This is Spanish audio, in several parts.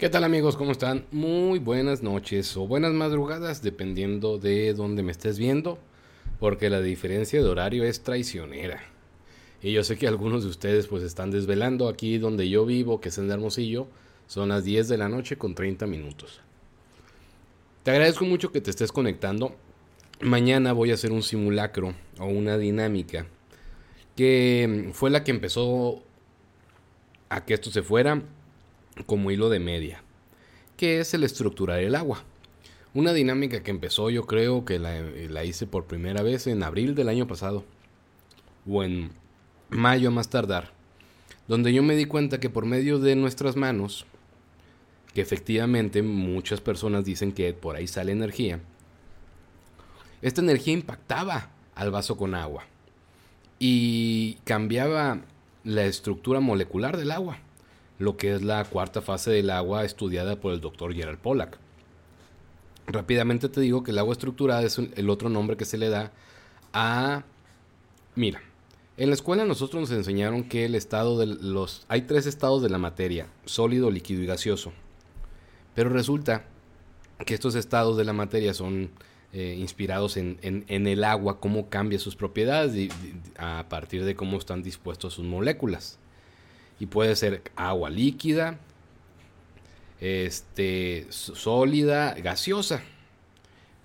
¿Qué tal amigos? ¿Cómo están? Muy buenas noches o buenas madrugadas dependiendo de dónde me estés viendo, porque la diferencia de horario es traicionera. Y yo sé que algunos de ustedes pues están desvelando aquí donde yo vivo, que es en Hermosillo, son las 10 de la noche con 30 minutos. Te agradezco mucho que te estés conectando. Mañana voy a hacer un simulacro o una dinámica que fue la que empezó a que esto se fuera como hilo de media, que es el estructurar el agua. Una dinámica que empezó yo creo que la, hice por primera vez en abril del año pasado, o en mayo más tardar, donde yo me di cuenta que por medio de nuestras manos, que efectivamente muchas personas dicen que por ahí sale energía, esta energía impactaba al vaso con agua y cambiaba la estructura molecular del agua lo que es la cuarta fase del agua estudiada por el doctor Gerald Pollack. Rápidamente te digo que el agua estructurada es el otro nombre que se le da a... Mira, en la escuela nosotros nos enseñaron que el estado de los... Hay tres estados de la materia, sólido, líquido y gaseoso. Pero resulta que estos estados de la materia son eh, inspirados en, el agua, cómo cambia sus propiedades a partir de cómo están dispuestos sus moléculas y puede ser agua líquida, este, sólida, gaseosa.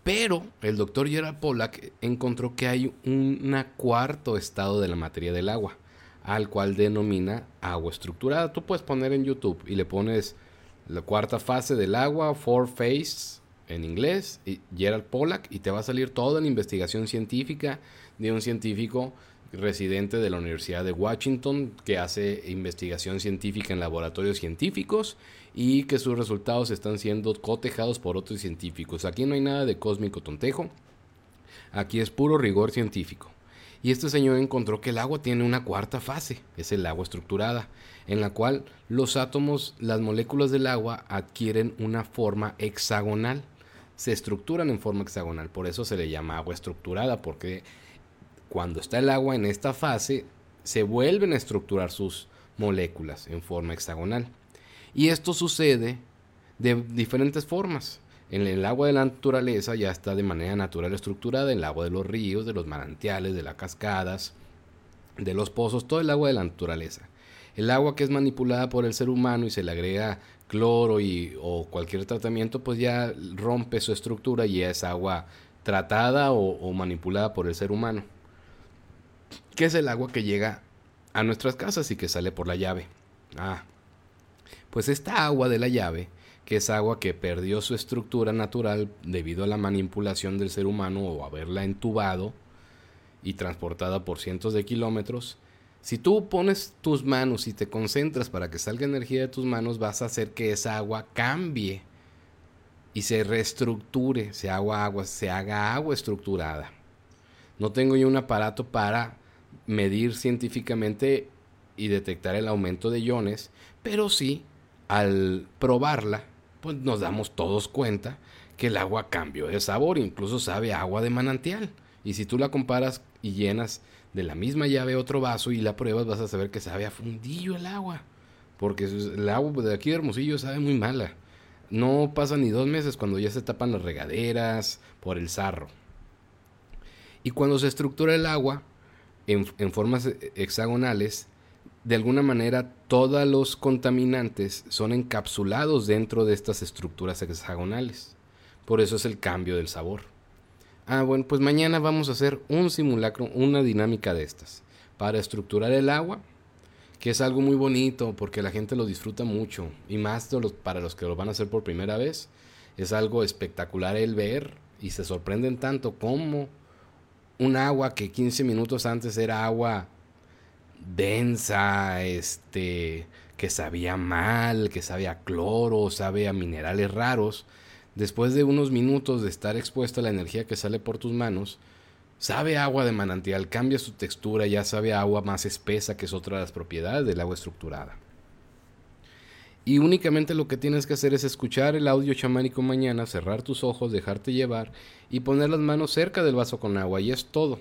Pero el doctor Gerard Pollack encontró que hay un cuarto estado de la materia del agua, al cual denomina agua estructurada. Tú puedes poner en YouTube y le pones la cuarta fase del agua, four phase en inglés, y Gerald Pollack, y te va a salir toda la investigación científica de un científico residente de la Universidad de Washington que hace investigación científica en laboratorios científicos y que sus resultados están siendo cotejados por otros científicos. Aquí no hay nada de cósmico tontejo, aquí es puro rigor científico. Y este señor encontró que el agua tiene una cuarta fase, es el agua estructurada, en la cual los átomos, las moléculas del agua adquieren una forma hexagonal, se estructuran en forma hexagonal, por eso se le llama agua estructurada, porque cuando está el agua en esta fase, se vuelven a estructurar sus moléculas en forma hexagonal. Y esto sucede de diferentes formas. En el agua de la naturaleza ya está de manera natural estructurada, el agua de los ríos, de los manantiales, de las cascadas, de los pozos, todo el agua de la naturaleza. El agua que es manipulada por el ser humano y se le agrega cloro y, o cualquier tratamiento, pues ya rompe su estructura y es agua tratada o manipulada por el ser humano que es el agua que llega a nuestras casas y que sale por la llave. Ah, pues esta agua de la llave, que es agua que perdió su estructura natural debido a la manipulación del ser humano o haberla entubado y transportada por cientos de kilómetros, si tú pones tus manos y te concentras para que salga energía de tus manos, vas a hacer que esa agua cambie y se reestructure, se haga agua, se haga agua estructurada. No tengo yo un aparato para medir científicamente y detectar el aumento de iones, pero sí, al probarla, pues nos damos todos cuenta que el agua cambió de sabor, incluso sabe agua de manantial. Y si tú la comparas y llenas de la misma llave otro vaso y la pruebas, vas a saber que sabe a fundillo el agua. Porque el agua de aquí de Hermosillo sabe muy mala. No pasa ni dos meses cuando ya se tapan las regaderas por el sarro. Y cuando se estructura el agua, en, formas hexagonales, de alguna manera todos los contaminantes son encapsulados dentro de estas estructuras hexagonales. Por eso es el cambio del sabor. Ah, bueno, pues mañana vamos a hacer un simulacro, una dinámica de estas, para estructurar el agua, que es algo muy bonito porque la gente lo disfruta mucho, y más para los que lo van a hacer por primera vez, es algo espectacular el ver y se sorprenden tanto como un agua que 15 minutos antes era agua densa, este, que sabía mal, que sabía cloro, sabe a minerales raros, después de unos minutos de estar expuesto a la energía que sale por tus manos, sabe agua de manantial, cambia su textura, ya sabe agua más espesa, que es otra de las propiedades del agua estructurada. Y únicamente lo que tienes que hacer es escuchar el audio chamánico mañana, cerrar tus ojos, dejarte llevar y poner las manos cerca del vaso con agua y es todo.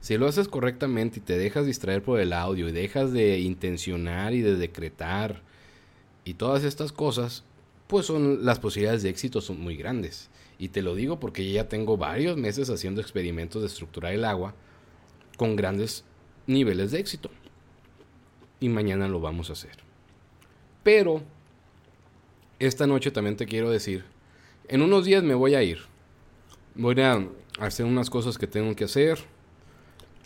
Si lo haces correctamente y te dejas distraer por el audio y dejas de intencionar y de decretar y todas estas cosas, pues son las posibilidades de éxito son muy grandes. Y te lo digo porque ya tengo varios meses haciendo experimentos de estructurar el agua con grandes niveles de éxito. Y mañana lo vamos a hacer. Pero esta noche también te quiero decir, en unos días me voy a ir. Voy a hacer unas cosas que tengo que hacer,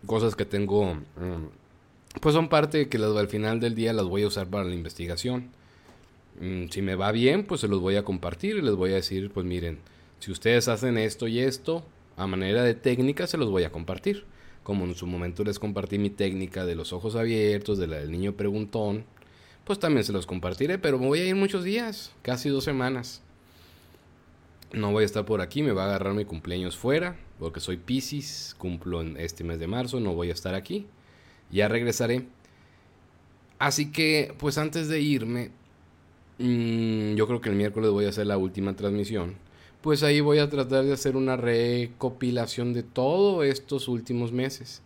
cosas que tengo, mm, pues son parte que al final del día las voy a usar para la investigación. Mm, si me va bien, pues se los voy a compartir y les voy a decir, pues miren, si ustedes hacen esto y esto, a manera de técnica se los voy a compartir. Como en su momento les compartí mi técnica de los ojos abiertos, de la del niño preguntón, pues también se los compartiré, pero me voy a ir muchos días, casi dos semanas. No voy a estar por aquí, me va a agarrar mi cumpleaños fuera, porque soy Pisces, cumplo en este mes de marzo, no voy a estar aquí. Ya regresaré. Así que, pues antes de irme, mmm, yo creo que el miércoles voy a hacer la última transmisión. Pues ahí voy a tratar de hacer una recopilación de todos estos últimos meses.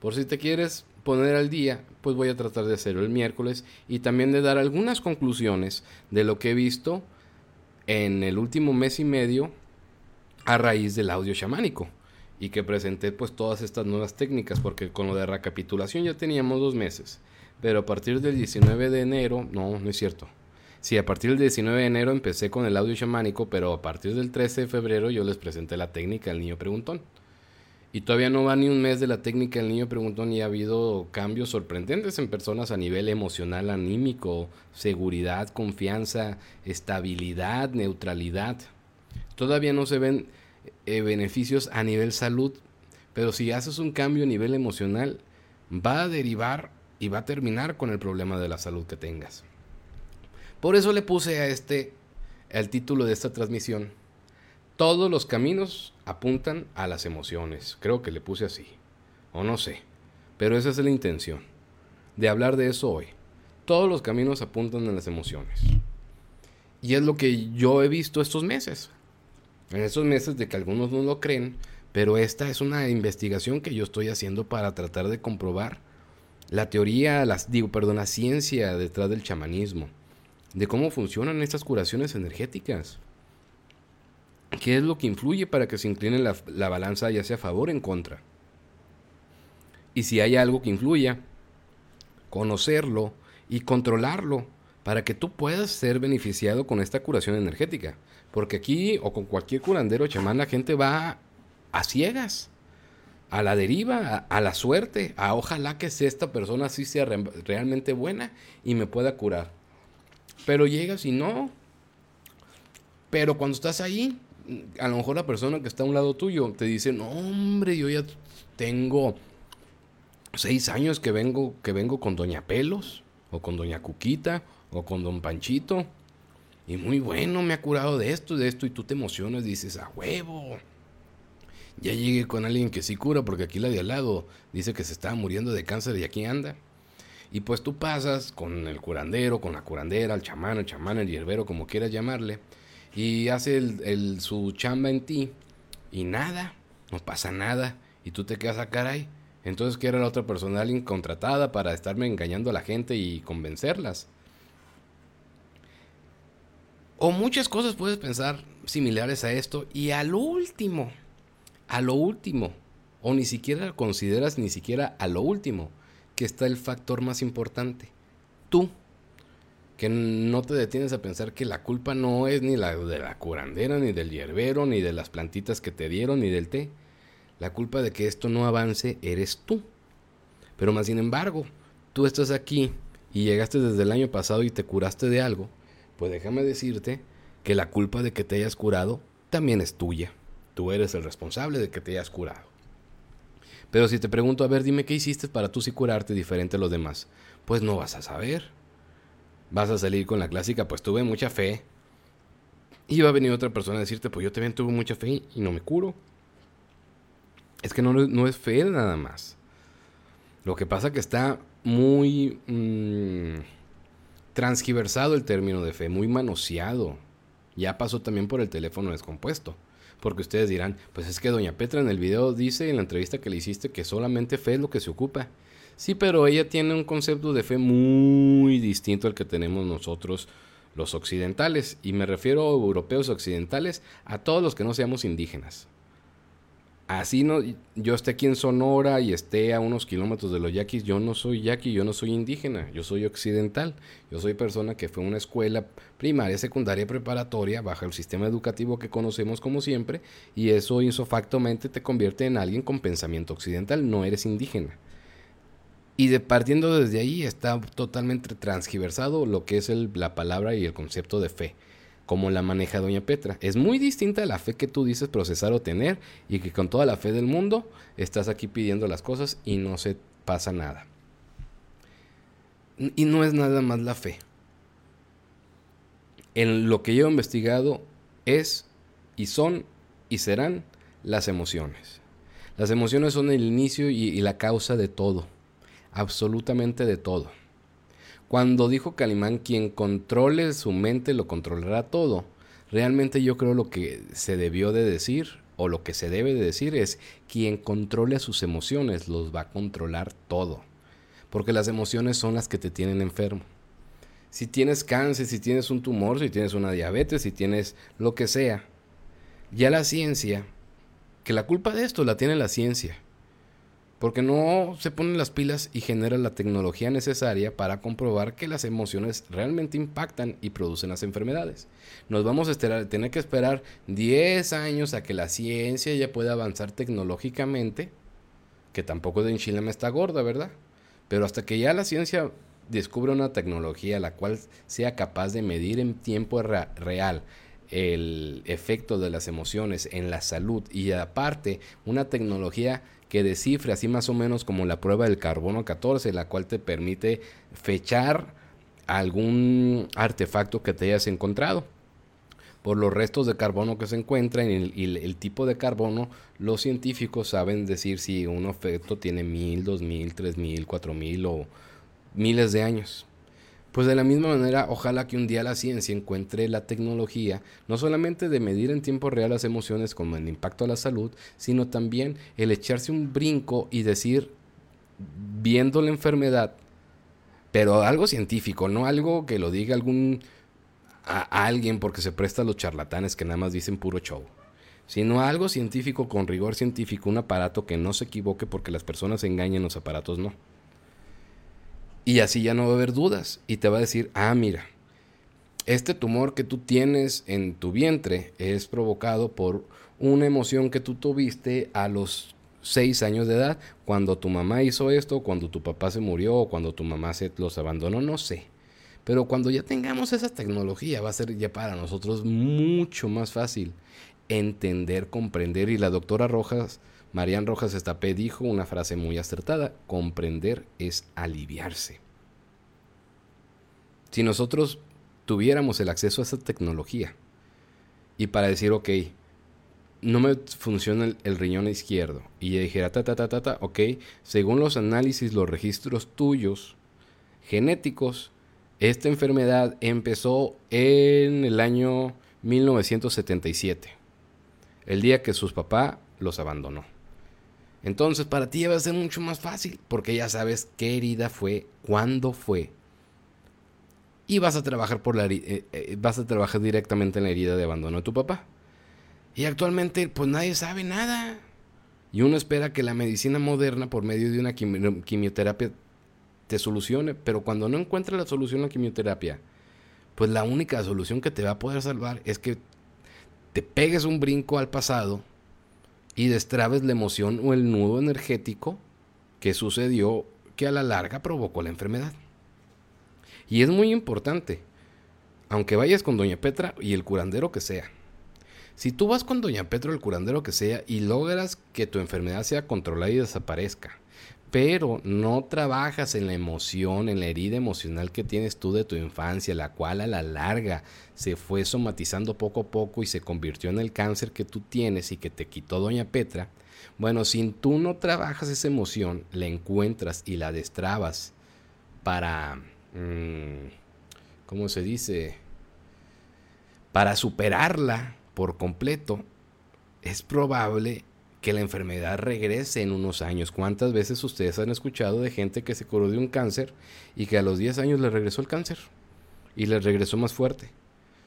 Por si te quieres poner al día, pues voy a tratar de hacerlo el miércoles y también de dar algunas conclusiones de lo que he visto en el último mes y medio a raíz del audio chamánico y que presenté pues todas estas nuevas técnicas porque con lo de recapitulación ya teníamos dos meses pero a partir del 19 de enero no no es cierto. Sí a partir del 19 de enero empecé con el audio chamánico pero a partir del 13 de febrero yo les presenté la técnica del niño preguntón y todavía no va ni un mes de la técnica del niño preguntón y ha habido cambios sorprendentes en personas a nivel emocional, anímico, seguridad, confianza, estabilidad, neutralidad. Todavía no se ven eh, beneficios a nivel salud, pero si haces un cambio a nivel emocional, va a derivar y va a terminar con el problema de la salud que tengas. Por eso le puse a este el título de esta transmisión todos los caminos apuntan a las emociones. Creo que le puse así. O no sé. Pero esa es la intención. De hablar de eso hoy. Todos los caminos apuntan a las emociones. Y es lo que yo he visto estos meses. En estos meses de que algunos no lo creen. Pero esta es una investigación que yo estoy haciendo para tratar de comprobar la teoría, las, digo, perdón, la ciencia detrás del chamanismo. De cómo funcionan estas curaciones energéticas. ¿Qué es lo que influye para que se incline la, balanza ya sea a favor o en contra? Y si hay algo que influya, conocerlo y controlarlo para que tú puedas ser beneficiado con esta curación energética. Porque aquí o con cualquier curandero chamán la gente va a ciegas, a la deriva, a, la suerte, a ojalá que esta persona sí sea realmente buena y me pueda curar. Pero llegas y no. Pero cuando estás ahí, a lo mejor la persona que está a un lado tuyo te dice, no, hombre, yo ya tengo seis años que vengo, que vengo con Doña Pelos, o con Doña Cuquita, o con Don Panchito. Y muy bueno, me ha curado de esto, de esto, y tú te emocionas, dices, a huevo. Ya llegué con alguien que sí cura, porque aquí la de al lado dice que se estaba muriendo de cáncer y aquí anda. Y pues tú pasas con el curandero, con la curandera, el chamán, el chamán, el hierbero, como quieras llamarle y hace el, su chamba en ti y nada, no pasa nada y tú te quedas a caray. Entonces, ¿qué era la otra persona? Alguien contratada para estarme engañando a la gente y convencerlas. O muchas cosas puedes pensar similares a esto y al último, a lo último, o ni siquiera consideras ni siquiera a lo último, que está el factor más importante, tú que no te detienes a pensar que la culpa no es ni la de la curandera, ni del hierbero, ni de las plantitas que te dieron, ni del té. La culpa de que esto no avance eres tú. Pero más sin embargo, tú estás aquí y llegaste desde el año pasado y te curaste de algo, pues déjame decirte que la culpa de que te hayas curado también es tuya. Tú eres el responsable de que te hayas curado. Pero si te pregunto, a ver, dime qué hiciste para tú sí curarte diferente a los demás, pues no vas a saber vas a salir con la clásica, pues tuve mucha fe. Y va a venir otra persona a decirte, pues yo también tuve mucha fe y no me curo. Es que no, no es fe nada más. Lo que pasa que está muy mm, transgiversado el término de fe, muy manoseado. Ya pasó también por el teléfono descompuesto. Porque ustedes dirán, pues es que doña Petra en el video dice en la entrevista que le hiciste que solamente fe es lo que se ocupa. Sí, pero ella tiene un concepto de fe muy distinto al que tenemos nosotros los occidentales, y me refiero a europeos occidentales, a todos los que no seamos indígenas. Así no, yo esté aquí en Sonora y esté a unos kilómetros de los yaquis, yo no soy yaqui, yo no soy indígena, yo soy occidental. Yo soy persona que fue a una escuela primaria, secundaria, preparatoria, bajo el sistema educativo que conocemos como siempre, y eso insofactamente te convierte en alguien con pensamiento occidental, no eres indígena. Y de, partiendo desde ahí está totalmente transgiversado lo que es la palabra y el concepto de fe, como la maneja Doña Petra. Es muy distinta a la fe que tú dices procesar o tener y que con toda la fe del mundo estás aquí pidiendo las cosas y no se pasa nada. Y no es nada más la fe. En lo que yo he investigado es y son y serán las emociones. Las emociones son el inicio y la causa de todo absolutamente de todo. Cuando dijo Calimán, quien controle su mente lo controlará todo, realmente yo creo lo que se debió de decir o lo que se debe de decir es quien controle sus emociones los va a controlar todo. Porque las emociones son las que te tienen enfermo. Si tienes cáncer, si tienes un tumor, si tienes una diabetes, si tienes lo que sea, ya la ciencia, que la culpa de esto la tiene la ciencia porque no se ponen las pilas y genera la tecnología necesaria para comprobar que las emociones realmente impactan y producen las enfermedades. Nos vamos a tener que esperar 10 años a que la ciencia ya pueda avanzar tecnológicamente, que tampoco de me está gorda, ¿verdad? Pero hasta que ya la ciencia descubre una tecnología la cual sea capaz de medir en tiempo real el efecto de las emociones en la salud y aparte una tecnología que descifre así más o menos como la prueba del carbono 14, la cual te permite fechar algún artefacto que te hayas encontrado. Por los restos de carbono que se encuentran y el, tipo de carbono, los científicos saben decir si un objeto tiene mil, dos mil, tres mil, cuatro mil o miles de años. Pues de la misma manera, ojalá que un día la ciencia encuentre la tecnología, no solamente de medir en tiempo real las emociones como el impacto a la salud, sino también el echarse un brinco y decir, viendo la enfermedad, pero algo científico, no algo que lo diga algún a alguien porque se presta a los charlatanes que nada más dicen puro show, sino algo científico con rigor científico, un aparato que no se equivoque porque las personas engañan, los aparatos no. Y así ya no va a haber dudas. Y te va a decir, ah, mira, este tumor que tú tienes en tu vientre es provocado por una emoción que tú tuviste a los seis años de edad, cuando tu mamá hizo esto, cuando tu papá se murió, o cuando tu mamá se los abandonó, no sé. Pero cuando ya tengamos esa tecnología, va a ser ya para nosotros mucho más fácil entender, comprender. Y la doctora Rojas Marian Rojas Estapé dijo una frase muy acertada, comprender es aliviarse. Si nosotros tuviéramos el acceso a esa tecnología y para decir, ok, no me funciona el, riñón izquierdo y yo dijera, ta, ta, ta, ta, ta, ok, según los análisis, los registros tuyos genéticos, esta enfermedad empezó en el año 1977, el día que sus papás los abandonó. Entonces para ti va a ser mucho más fácil porque ya sabes qué herida fue, cuándo fue. Y vas a trabajar por la eh, eh, vas a trabajar directamente en la herida de abandono de tu papá. Y actualmente pues nadie sabe nada. Y uno espera que la medicina moderna por medio de una quimioterapia te solucione, pero cuando no encuentra la solución a la quimioterapia, pues la única solución que te va a poder salvar es que te pegues un brinco al pasado y destrabes la emoción o el nudo energético que sucedió que a la larga provocó la enfermedad. Y es muy importante, aunque vayas con Doña Petra y el curandero que sea. Si tú vas con Doña Petra o el curandero que sea y logras que tu enfermedad sea controlada y desaparezca, pero no trabajas en la emoción, en la herida emocional que tienes tú de tu infancia, la cual a la larga se fue somatizando poco a poco y se convirtió en el cáncer que tú tienes y que te quitó Doña Petra, bueno, si tú no trabajas esa emoción, la encuentras y la destrabas para, mm, ¿cómo se dice? Para superarla por completo, es probable que la enfermedad regrese en unos años. ¿Cuántas veces ustedes han escuchado de gente que se curó de un cáncer y que a los 10 años le regresó el cáncer? y les regresó más fuerte.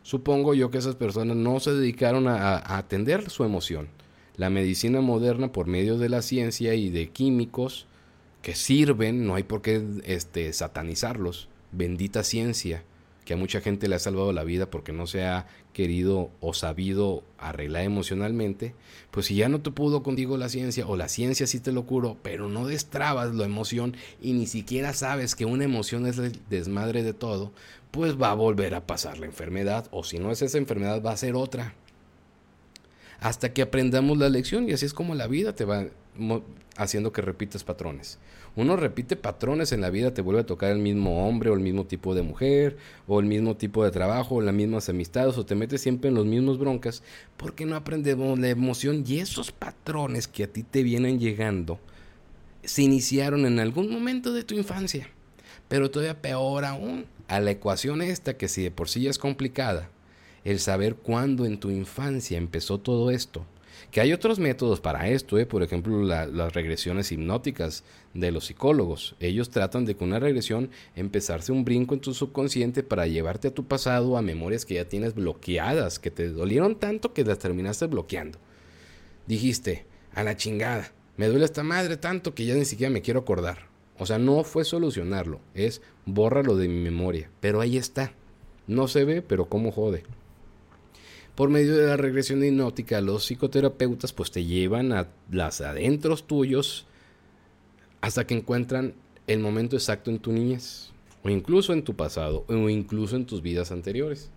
Supongo yo que esas personas no se dedicaron a, a atender su emoción. La medicina moderna por medio de la ciencia y de químicos que sirven, no hay por qué este, satanizarlos. Bendita ciencia, que a mucha gente le ha salvado la vida porque no se ha querido o sabido arreglar emocionalmente, pues si ya no te pudo contigo la ciencia o la ciencia sí te lo curó, pero no destrabas la emoción y ni siquiera sabes que una emoción es el desmadre de todo, pues va a volver a pasar la enfermedad o si no es esa enfermedad va a ser otra. Hasta que aprendamos la lección y así es como la vida te va haciendo que repitas patrones. Uno repite patrones en la vida, te vuelve a tocar el mismo hombre o el mismo tipo de mujer o el mismo tipo de trabajo o las mismas amistades o te metes siempre en los mismos broncas porque no aprendemos la emoción y esos patrones que a ti te vienen llegando se iniciaron en algún momento de tu infancia. Pero todavía peor aún, a la ecuación esta que si de por sí ya es complicada, el saber cuándo en tu infancia empezó todo esto, que hay otros métodos para esto, ¿eh? por ejemplo las regresiones hipnóticas de los psicólogos. Ellos tratan de con una regresión empezarse un brinco en tu subconsciente para llevarte a tu pasado, a memorias que ya tienes bloqueadas, que te dolieron tanto que las terminaste bloqueando. Dijiste, a la chingada, me duele esta madre tanto que ya ni siquiera me quiero acordar. O sea, no fue solucionarlo, es bórralo de mi memoria. Pero ahí está. No se ve, pero cómo jode por medio de la regresión hipnótica, los psicoterapeutas pues te llevan a las adentros tuyos hasta que encuentran el momento exacto en tu niñez, o incluso en tu pasado, o incluso en tus vidas anteriores.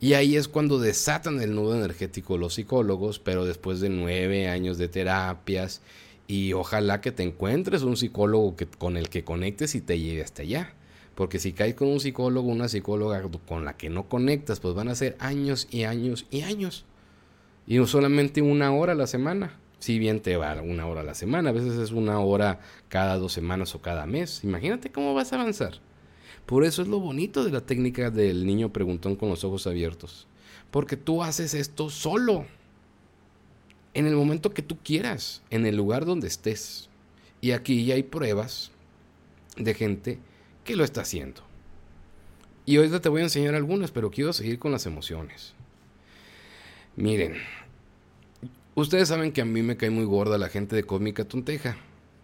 Y ahí es cuando desatan el nudo energético los psicólogos, pero después de nueve años de terapias, y ojalá que te encuentres un psicólogo que, con el que conectes y te lleve hasta allá. Porque si caes con un psicólogo, una psicóloga con la que no conectas, pues van a ser años y años y años. Y solamente una hora a la semana. Si bien te va una hora a la semana, a veces es una hora cada dos semanas o cada mes. Imagínate cómo vas a avanzar. Por eso es lo bonito de la técnica del niño preguntón con los ojos abiertos. Porque tú haces esto solo. En el momento que tú quieras, en el lugar donde estés. Y aquí ya hay pruebas de gente que lo está haciendo. Y ahorita te voy a enseñar algunas, pero quiero seguir con las emociones. Miren, ustedes saben que a mí me cae muy gorda la gente de Cósmica Tonteja,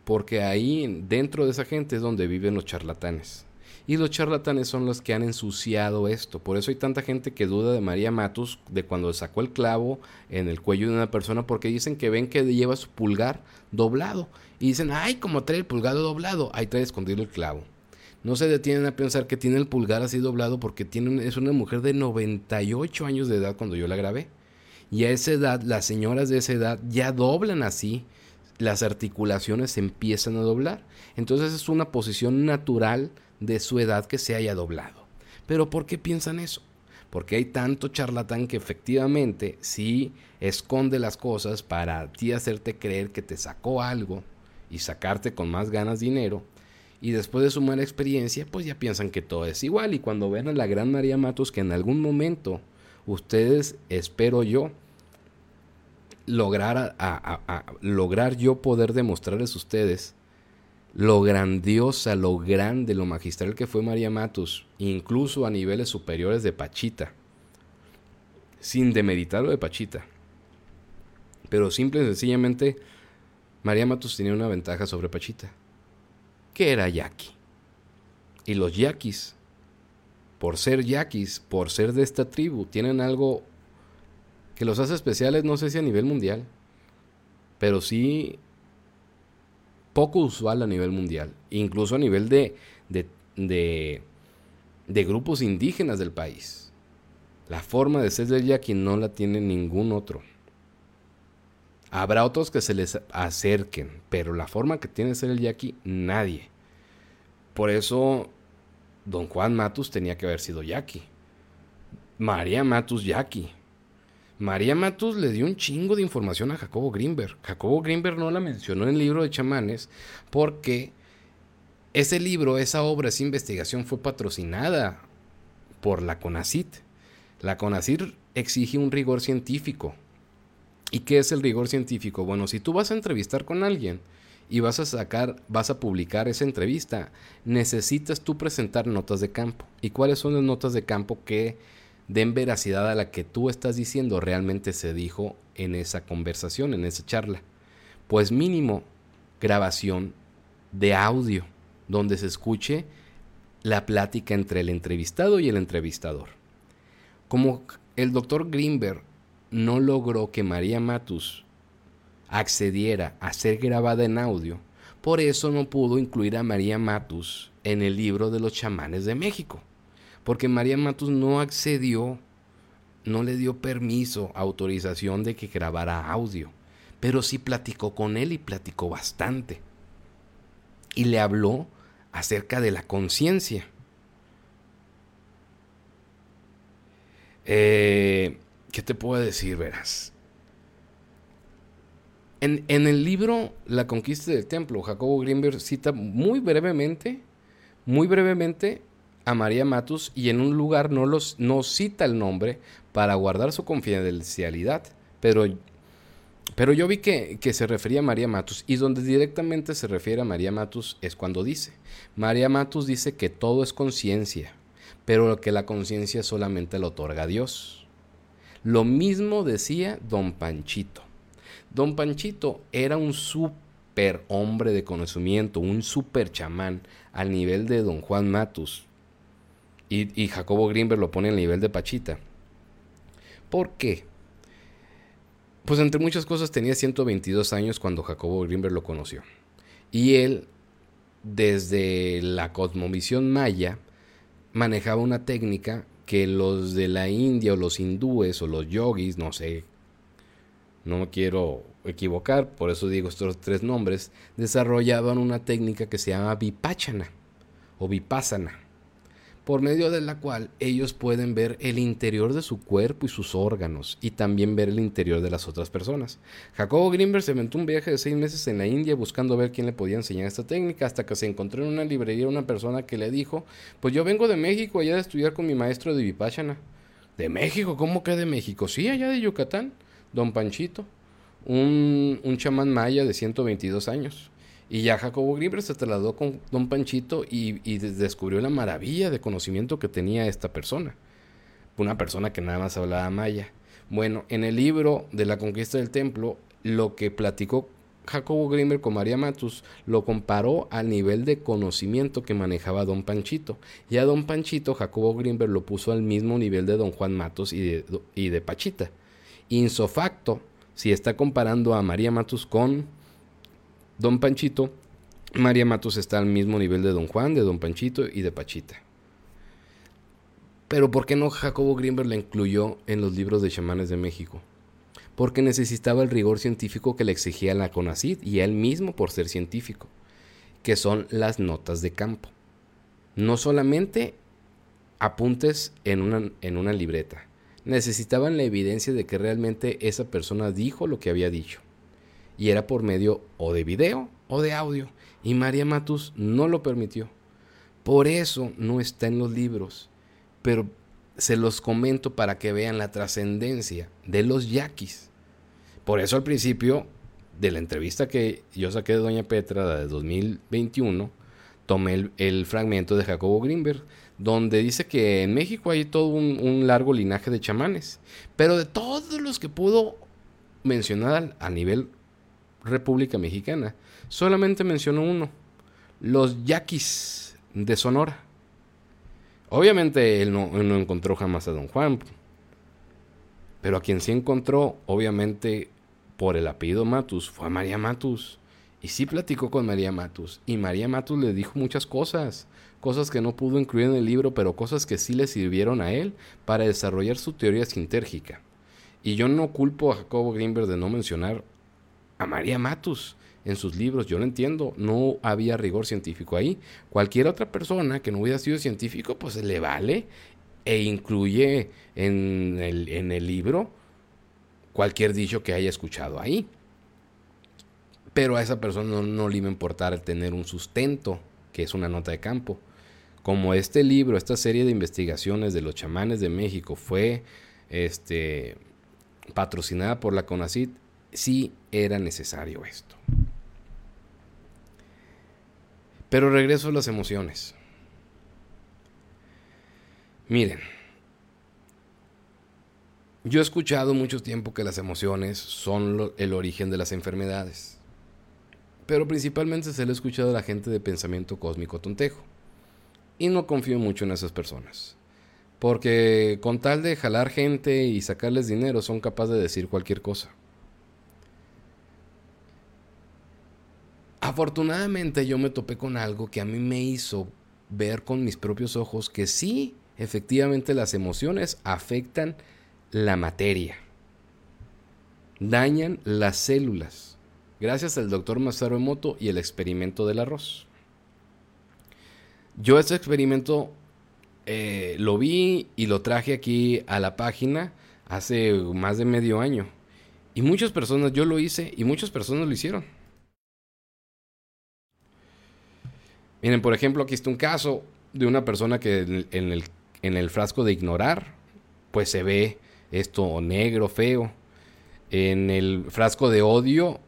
porque ahí dentro de esa gente es donde viven los charlatanes. Y los charlatanes son los que han ensuciado esto. Por eso hay tanta gente que duda de María Matus de cuando sacó el clavo en el cuello de una persona porque dicen que ven que lleva su pulgar doblado. Y dicen, ay, como trae el pulgar doblado, ahí trae escondido el clavo no se detienen a pensar que tiene el pulgar así doblado porque tiene, es una mujer de 98 años de edad cuando yo la grabé. Y a esa edad, las señoras de esa edad ya doblan así, las articulaciones empiezan a doblar. Entonces es una posición natural de su edad que se haya doblado. Pero ¿por qué piensan eso? Porque hay tanto charlatán que efectivamente sí esconde las cosas para ti hacerte creer que te sacó algo y sacarte con más ganas dinero y después de su mala experiencia, pues ya piensan que todo es igual. Y cuando ven a la gran María Matos, que en algún momento ustedes, espero yo, lograr, lograr yo poder demostrarles a ustedes lo grandiosa, lo grande, lo magistral que fue María Matos, incluso a niveles superiores de Pachita, sin demeritar lo de Pachita. Pero simple y sencillamente, María Matos tenía una ventaja sobre Pachita que era yaqui. Y los yaquis, por ser yaquis, por ser de esta tribu, tienen algo que los hace especiales, no sé si a nivel mundial, pero sí poco usual a nivel mundial, incluso a nivel de, de, de, grupos indígenas del país. La forma de ser del yaqui no la tiene ningún otro. Habrá otros que se les acerquen, pero la forma que tiene ser el yaqui, nadie. Por eso, don Juan Matus tenía que haber sido yaqui. María Matus yaqui. María Matus le dio un chingo de información a Jacobo Greenberg. Jacobo Greenberg no la mencionó en el libro de chamanes porque ese libro, esa obra, esa investigación fue patrocinada por la CONACIT. La CONACIT exige un rigor científico. ¿Y qué es el rigor científico? Bueno, si tú vas a entrevistar con alguien y vas a sacar, vas a publicar esa entrevista, necesitas tú presentar notas de campo. ¿Y cuáles son las notas de campo que den veracidad a la que tú estás diciendo realmente se dijo en esa conversación, en esa charla? Pues mínimo grabación de audio, donde se escuche la plática entre el entrevistado y el entrevistador. Como el doctor Greenberg no logró que María Matus accediera a ser grabada en audio, por eso no pudo incluir a María Matus en el libro de los chamanes de México, porque María Matus no accedió, no le dio permiso, autorización de que grabara audio, pero sí platicó con él y platicó bastante. Y le habló acerca de la conciencia. Eh, ¿Qué te puedo decir, verás? En, el libro La conquista del templo, Jacobo Greenberg cita muy brevemente, muy brevemente a María Matus y en un lugar no, los, no cita el nombre para guardar su confidencialidad, pero, pero yo vi que, que se refería a María Matus y donde directamente se refiere a María Matus es cuando dice, María Matus dice que todo es conciencia, pero que la conciencia solamente la otorga Dios. Lo mismo decía don Panchito. Don Panchito era un súper hombre de conocimiento, un súper chamán al nivel de don Juan Matus. Y, y Jacobo Greenberg lo pone al nivel de Pachita. ¿Por qué? Pues entre muchas cosas tenía 122 años cuando Jacobo Greenberg lo conoció. Y él, desde la cosmovisión maya, manejaba una técnica que los de la India o los hindúes o los yogis, no sé, no me quiero equivocar, por eso digo estos tres nombres, desarrollaban una técnica que se llama vipachana o vipassana por medio de la cual ellos pueden ver el interior de su cuerpo y sus órganos, y también ver el interior de las otras personas. Jacobo Greenberg se inventó un viaje de seis meses en la India buscando ver quién le podía enseñar esta técnica, hasta que se encontró en una librería una persona que le dijo, pues yo vengo de México allá de estudiar con mi maestro de Vipassana. ¿De México? ¿Cómo que de México? Sí, allá de Yucatán, don Panchito, un, un chamán maya de 122 años. Y ya Jacobo Grieber se trasladó con don Panchito y, descubrió la maravilla de conocimiento que tenía esta persona. Una persona que nada más hablaba maya. Bueno, en el libro de la conquista del templo, lo que platicó Jacobo Grimber con María Matus lo comparó al nivel de conocimiento que manejaba don Panchito. Y a don Panchito, Jacobo Grimber lo puso al mismo nivel de don Juan Matus y de, y de Pachita. Insofacto, si está comparando a María Matus con Don Panchito, María Matos está al mismo nivel de Don Juan, de Don Panchito y de Pachita. Pero ¿por qué no Jacobo Greenberg la incluyó en los libros de chamanes de México? Porque necesitaba el rigor científico que le exigía la CONACID y él mismo por ser científico, que son las notas de campo. No solamente apuntes en una, en una libreta, necesitaban la evidencia de que realmente esa persona dijo lo que había dicho y era por medio o de video o de audio. Y María Matus no lo permitió. Por eso no está en los libros. Pero se los comento para que vean la trascendencia de los yaquis. Por eso al principio de la entrevista que yo saqué de Doña Petra de 2021, tomé el, fragmento de Jacobo Greenberg, donde dice que en México hay todo un, un largo linaje de chamanes. Pero de todos los que pudo mencionar a nivel República Mexicana. Solamente mencionó uno, los yaquis de Sonora. Obviamente él no, no, encontró jamás a don Juan, pero a quien sí encontró, obviamente por el apellido Matus, fue a María Matus. Y sí platicó con María Matus. Y María Matus le dijo muchas cosas. Cosas que no pudo incluir en el libro, pero cosas que sí le sirvieron a él para desarrollar su teoría sintérgica. Y yo no culpo a Jacobo Greenberg de no mencionar a María Matus en sus libros. Yo lo entiendo, no había rigor científico ahí. Cualquier otra persona que no hubiera sido científico, pues le vale e incluye en el, en el libro cualquier dicho que haya escuchado ahí. Pero a esa persona no, no, le iba a importar tener un sustento, que es una nota de campo. Como este libro, esta serie de investigaciones de los chamanes de México fue este, patrocinada por la CONACIT, sí era necesario esto. Pero regreso a las emociones. Miren, yo he escuchado mucho tiempo que las emociones son el origen de las enfermedades. Pero principalmente se lo he escuchado a la gente de pensamiento cósmico tontejo. Y no confío mucho en esas personas. Porque con tal de jalar gente y sacarles dinero son capaces de decir cualquier cosa. Afortunadamente yo me topé con algo que a mí me hizo ver con mis propios ojos que sí, efectivamente las emociones afectan la materia. Dañan las células. Gracias al doctor Masaru Emoto y el experimento del arroz. Yo este experimento eh, lo vi y lo traje aquí a la página hace más de medio año. Y muchas personas, yo lo hice y muchas personas lo hicieron. Miren, por ejemplo, aquí está un caso de una persona que en el, en el frasco de ignorar, pues se ve esto negro, feo. En el frasco de odio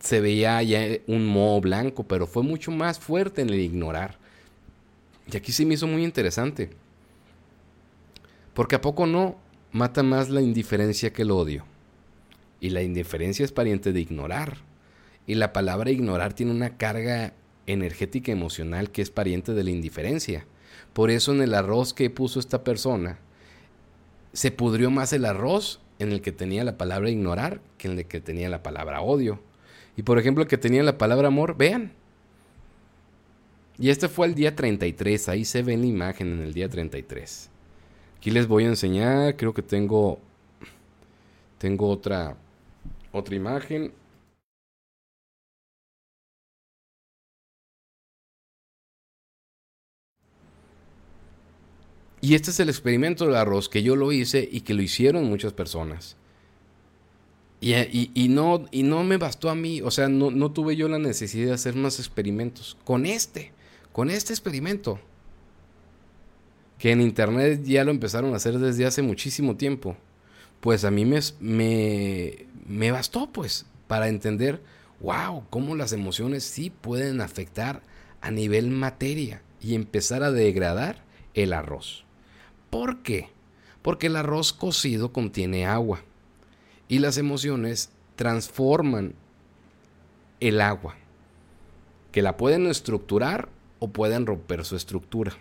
se veía ya un moho blanco, pero fue mucho más fuerte en el ignorar. Y aquí se me hizo muy interesante. Porque a poco no mata más la indiferencia que el odio. Y la indiferencia es pariente de ignorar. Y la palabra ignorar tiene una carga energética emocional que es pariente de la indiferencia. Por eso en el arroz que puso esta persona, se pudrió más el arroz en el que tenía la palabra ignorar que en el que tenía la palabra odio. Y por ejemplo, el que tenía la palabra amor, vean. Y este fue el día 33, ahí se ve la imagen en el día 33. Aquí les voy a enseñar, creo que tengo tengo otra otra imagen. Y este es el experimento del arroz que yo lo hice y que lo hicieron muchas personas. Y, no, y no me bastó a mí, o sea, no, no tuve yo la necesidad de hacer más experimentos. Con este, con este experimento, que en internet ya lo empezaron a hacer desde hace muchísimo tiempo, pues a mí me, me, me bastó, pues, para entender, wow, cómo las emociones sí pueden afectar a nivel materia y empezar a degradar el arroz. ¿Por qué? Porque el arroz cocido contiene agua y las emociones transforman el agua, que la pueden estructurar o pueden romper su estructura.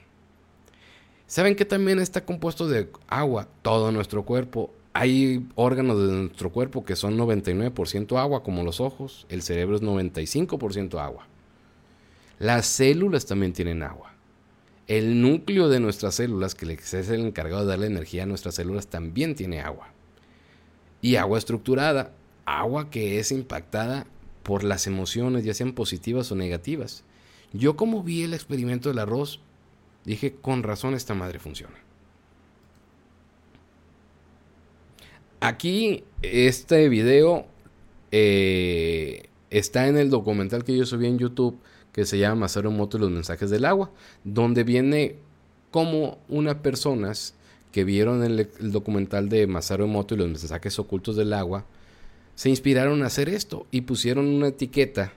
¿Saben que también está compuesto de agua todo nuestro cuerpo? Hay órganos de nuestro cuerpo que son 99% agua, como los ojos, el cerebro es 95% agua. Las células también tienen agua. El núcleo de nuestras células, que es el encargado de darle energía a nuestras células, también tiene agua. Y agua estructurada, agua que es impactada por las emociones, ya sean positivas o negativas. Yo como vi el experimento del arroz, dije, con razón esta madre funciona. Aquí, este video eh, está en el documental que yo subí en YouTube que se llama Masaru Moto y los mensajes del agua, donde viene como unas personas que vieron el, documental de Masaru Moto y los mensajes ocultos del agua, se inspiraron a hacer esto y pusieron una etiqueta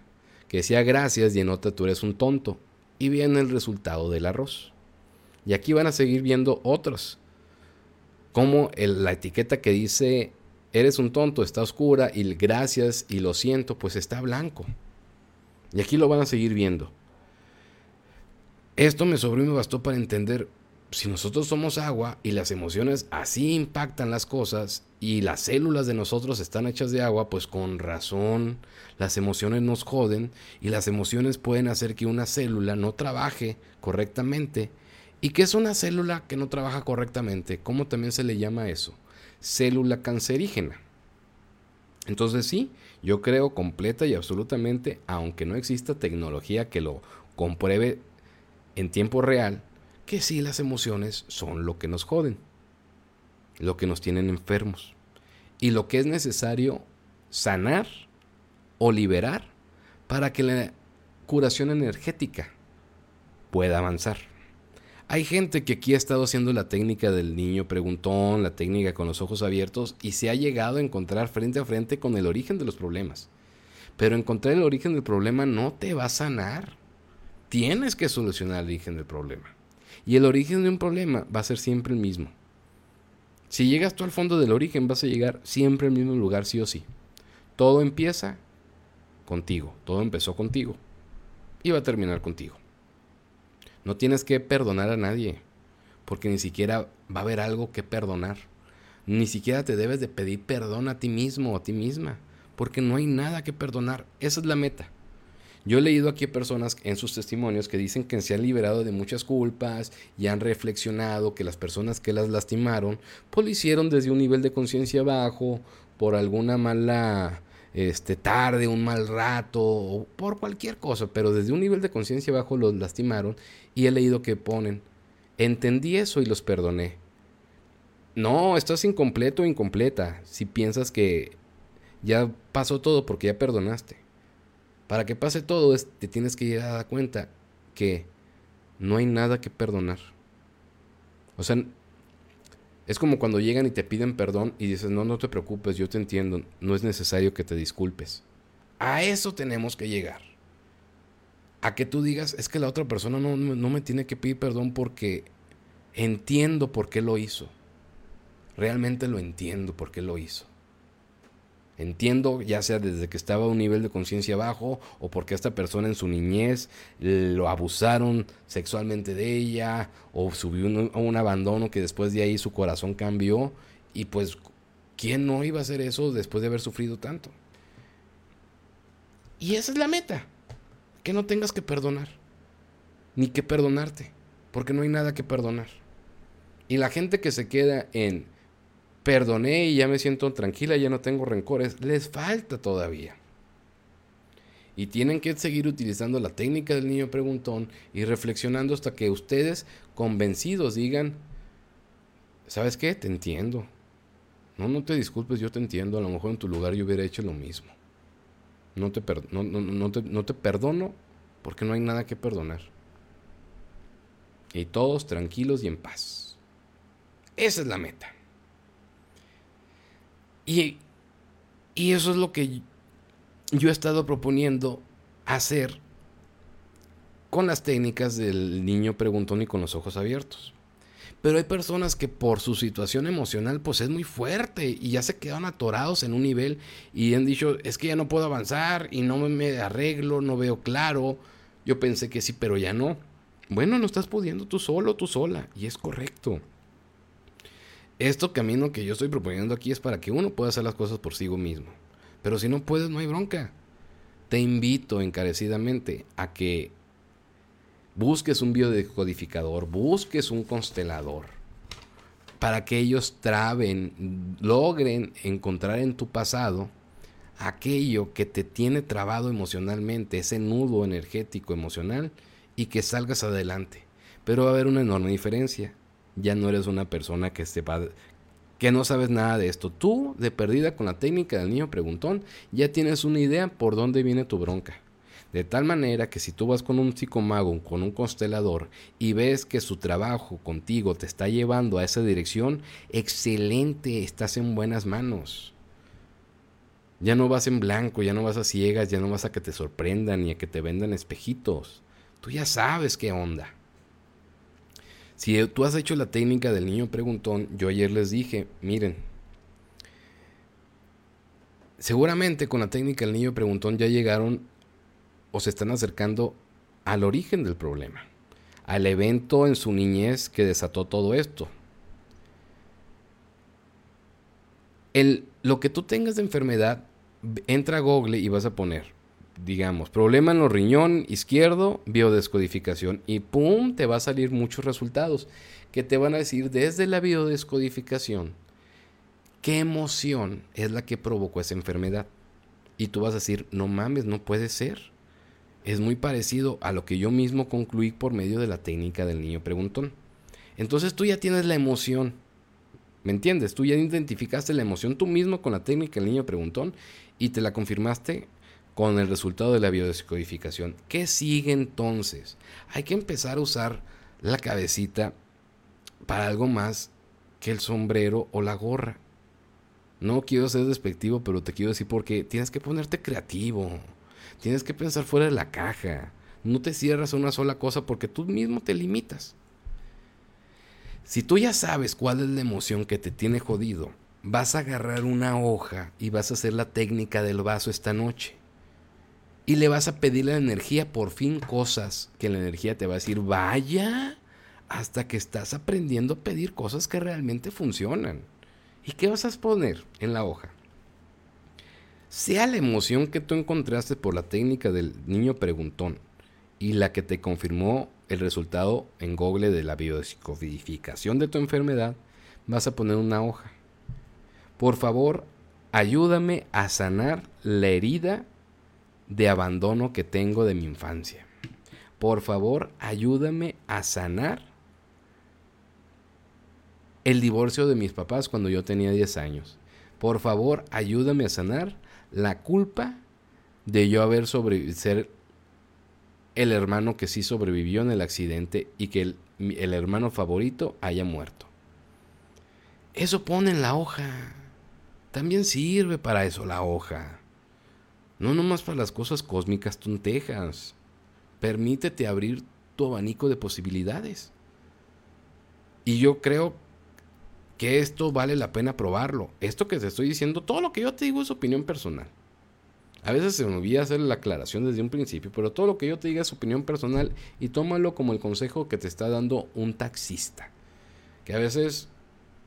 que decía gracias y en otra tú eres un tonto y viene el resultado del arroz. Y aquí van a seguir viendo otros, como la etiqueta que dice eres un tonto está oscura y gracias y lo siento pues está blanco. Y aquí lo van a seguir viendo. Esto me sobró y me bastó para entender si nosotros somos agua y las emociones así impactan las cosas y las células de nosotros están hechas de agua, pues con razón las emociones nos joden y las emociones pueden hacer que una célula no trabaje correctamente. ¿Y qué es una célula que no trabaja correctamente? ¿Cómo también se le llama eso? Célula cancerígena. Entonces sí, yo creo completa y absolutamente, aunque no exista tecnología que lo compruebe en tiempo real, que sí las emociones son lo que nos joden, lo que nos tienen enfermos y lo que es necesario sanar o liberar para que la curación energética pueda avanzar. Hay gente que aquí ha estado haciendo la técnica del niño preguntón, la técnica con los ojos abiertos y se ha llegado a encontrar frente a frente con el origen de los problemas. Pero encontrar el origen del problema no te va a sanar. tienes que solucionar el origen del problema. Y el origen de un problema va a ser siempre el mismo. Si llegas tú al fondo del origen, vas a llegar siempre al mismo lugar, sí o sí. Todo empieza contigo, todo empezó contigo y va a terminar contigo. No tienes que perdonar a nadie, porque ni siquiera va a haber algo que perdonar. Ni siquiera te debes de pedir perdón a ti mismo o a ti misma, porque no hay nada que perdonar. Esa es la meta. Yo he leído aquí personas en sus testimonios que dicen que se han liberado de muchas culpas y han reflexionado que las personas que las lastimaron, pues lo hicieron desde un nivel de conciencia bajo, por alguna mala este, tarde, un mal rato, o por cualquier cosa, pero desde un nivel de conciencia bajo los lastimaron y he leído que ponen, entendí eso y los perdoné. No, estás incompleto o incompleta si piensas que ya pasó todo porque ya perdonaste. Para que pase todo, te tienes que llegar a dar cuenta que no hay nada que perdonar. O sea, es como cuando llegan y te piden perdón y dices, no, no te preocupes, yo te entiendo, no es necesario que te disculpes. A eso tenemos que llegar. A que tú digas, es que la otra persona no, no me tiene que pedir perdón porque entiendo por qué lo hizo. Realmente lo entiendo por qué lo hizo. Entiendo, ya sea desde que estaba a un nivel de conciencia bajo o porque esta persona en su niñez lo abusaron sexualmente de ella o subió un, un abandono que después de ahí su corazón cambió y pues ¿quién no iba a hacer eso después de haber sufrido tanto? Y esa es la meta, que no tengas que perdonar, ni que perdonarte, porque no hay nada que perdonar. Y la gente que se queda en perdoné y ya me siento tranquila, ya no tengo rencores, les falta todavía. Y tienen que seguir utilizando la técnica del niño preguntón y reflexionando hasta que ustedes convencidos digan, ¿sabes qué? Te entiendo. No, no te disculpes, yo te entiendo. A lo mejor en tu lugar yo hubiera hecho lo mismo. No te, no, no, te, no te perdono porque no hay nada que perdonar. Y todos tranquilos y en paz. Esa es la meta. Y, eso es lo que yo he estado proponiendo hacer con las técnicas del niño preguntón y con los ojos abiertos. Pero hay personas que por su situación emocional pues es muy fuerte y ya se quedan atorados en un nivel y han dicho es que ya no puedo avanzar y no me arreglo, no veo claro. Yo pensé que sí, pero ya no. Bueno, no estás pudiendo tú solo, tú sola y es correcto. Esto camino que yo estoy proponiendo aquí es para que uno pueda hacer las cosas por sí mismo. Pero si no puedes, no hay bronca. Te invito encarecidamente a que busques un biodecodificador, busques un constelador, para que ellos traben, logren encontrar en tu pasado aquello que te tiene trabado emocionalmente, ese nudo energético emocional, y que salgas adelante. Pero va a haber una enorme diferencia ya no eres una persona que sepa que no sabes nada de esto. Tú, de perdida con la técnica del niño preguntón, ya tienes una idea por dónde viene tu bronca. De tal manera que si tú vas con un psicomago, con un constelador, y ves que su trabajo contigo te está llevando a esa dirección, excelente, estás en buenas manos. Ya no vas en blanco, ya no vas a ciegas, ya no vas a que te sorprendan ni a que te vendan espejitos. Tú ya sabes qué onda. Si tú has hecho la técnica del niño preguntón, yo ayer les dije, miren, seguramente con la técnica del niño preguntón ya llegaron o se están acercando al origen del problema, al evento en su niñez que desató todo esto. El, lo que tú tengas de enfermedad, entra a Google y vas a poner digamos, problema en los riñón izquierdo, biodescodificación y ¡pum! te va a salir muchos resultados que te van a decir desde la biodescodificación qué emoción es la que provocó esa enfermedad. Y tú vas a decir, no mames, no puede ser. Es muy parecido a lo que yo mismo concluí por medio de la técnica del niño preguntón. Entonces tú ya tienes la emoción. ¿Me entiendes? Tú ya identificaste la emoción tú mismo con la técnica del niño preguntón y te la confirmaste con el resultado de la biodescodificación. ¿Qué sigue entonces? Hay que empezar a usar la cabecita para algo más que el sombrero o la gorra. No quiero ser despectivo, pero te quiero decir porque tienes que ponerte creativo. Tienes que pensar fuera de la caja. No te cierras a una sola cosa porque tú mismo te limitas. Si tú ya sabes cuál es la emoción que te tiene jodido, vas a agarrar una hoja y vas a hacer la técnica del vaso esta noche. Y le vas a pedir la energía por fin cosas que la energía te va a decir, vaya, hasta que estás aprendiendo a pedir cosas que realmente funcionan. ¿Y qué vas a poner en la hoja? Sea la emoción que tú encontraste por la técnica del niño preguntón y la que te confirmó el resultado en Google de la biodescodificación de tu enfermedad, vas a poner una hoja. Por favor, ayúdame a sanar la herida de abandono que tengo de mi infancia. Por favor, ayúdame a sanar el divorcio de mis papás cuando yo tenía 10 años. Por favor, ayúdame a sanar la culpa de yo haber sobrevivido, ser el hermano que sí sobrevivió en el accidente y que el, el hermano favorito haya muerto. Eso pone en la hoja. También sirve para eso la hoja. No nomás para las cosas cósmicas tontejas. Permítete abrir tu abanico de posibilidades. Y yo creo que esto vale la pena probarlo. Esto que te estoy diciendo, todo lo que yo te digo es opinión personal. A veces se me olvida hacer la aclaración desde un principio, pero todo lo que yo te diga es opinión personal y tómalo como el consejo que te está dando un taxista. Que a veces,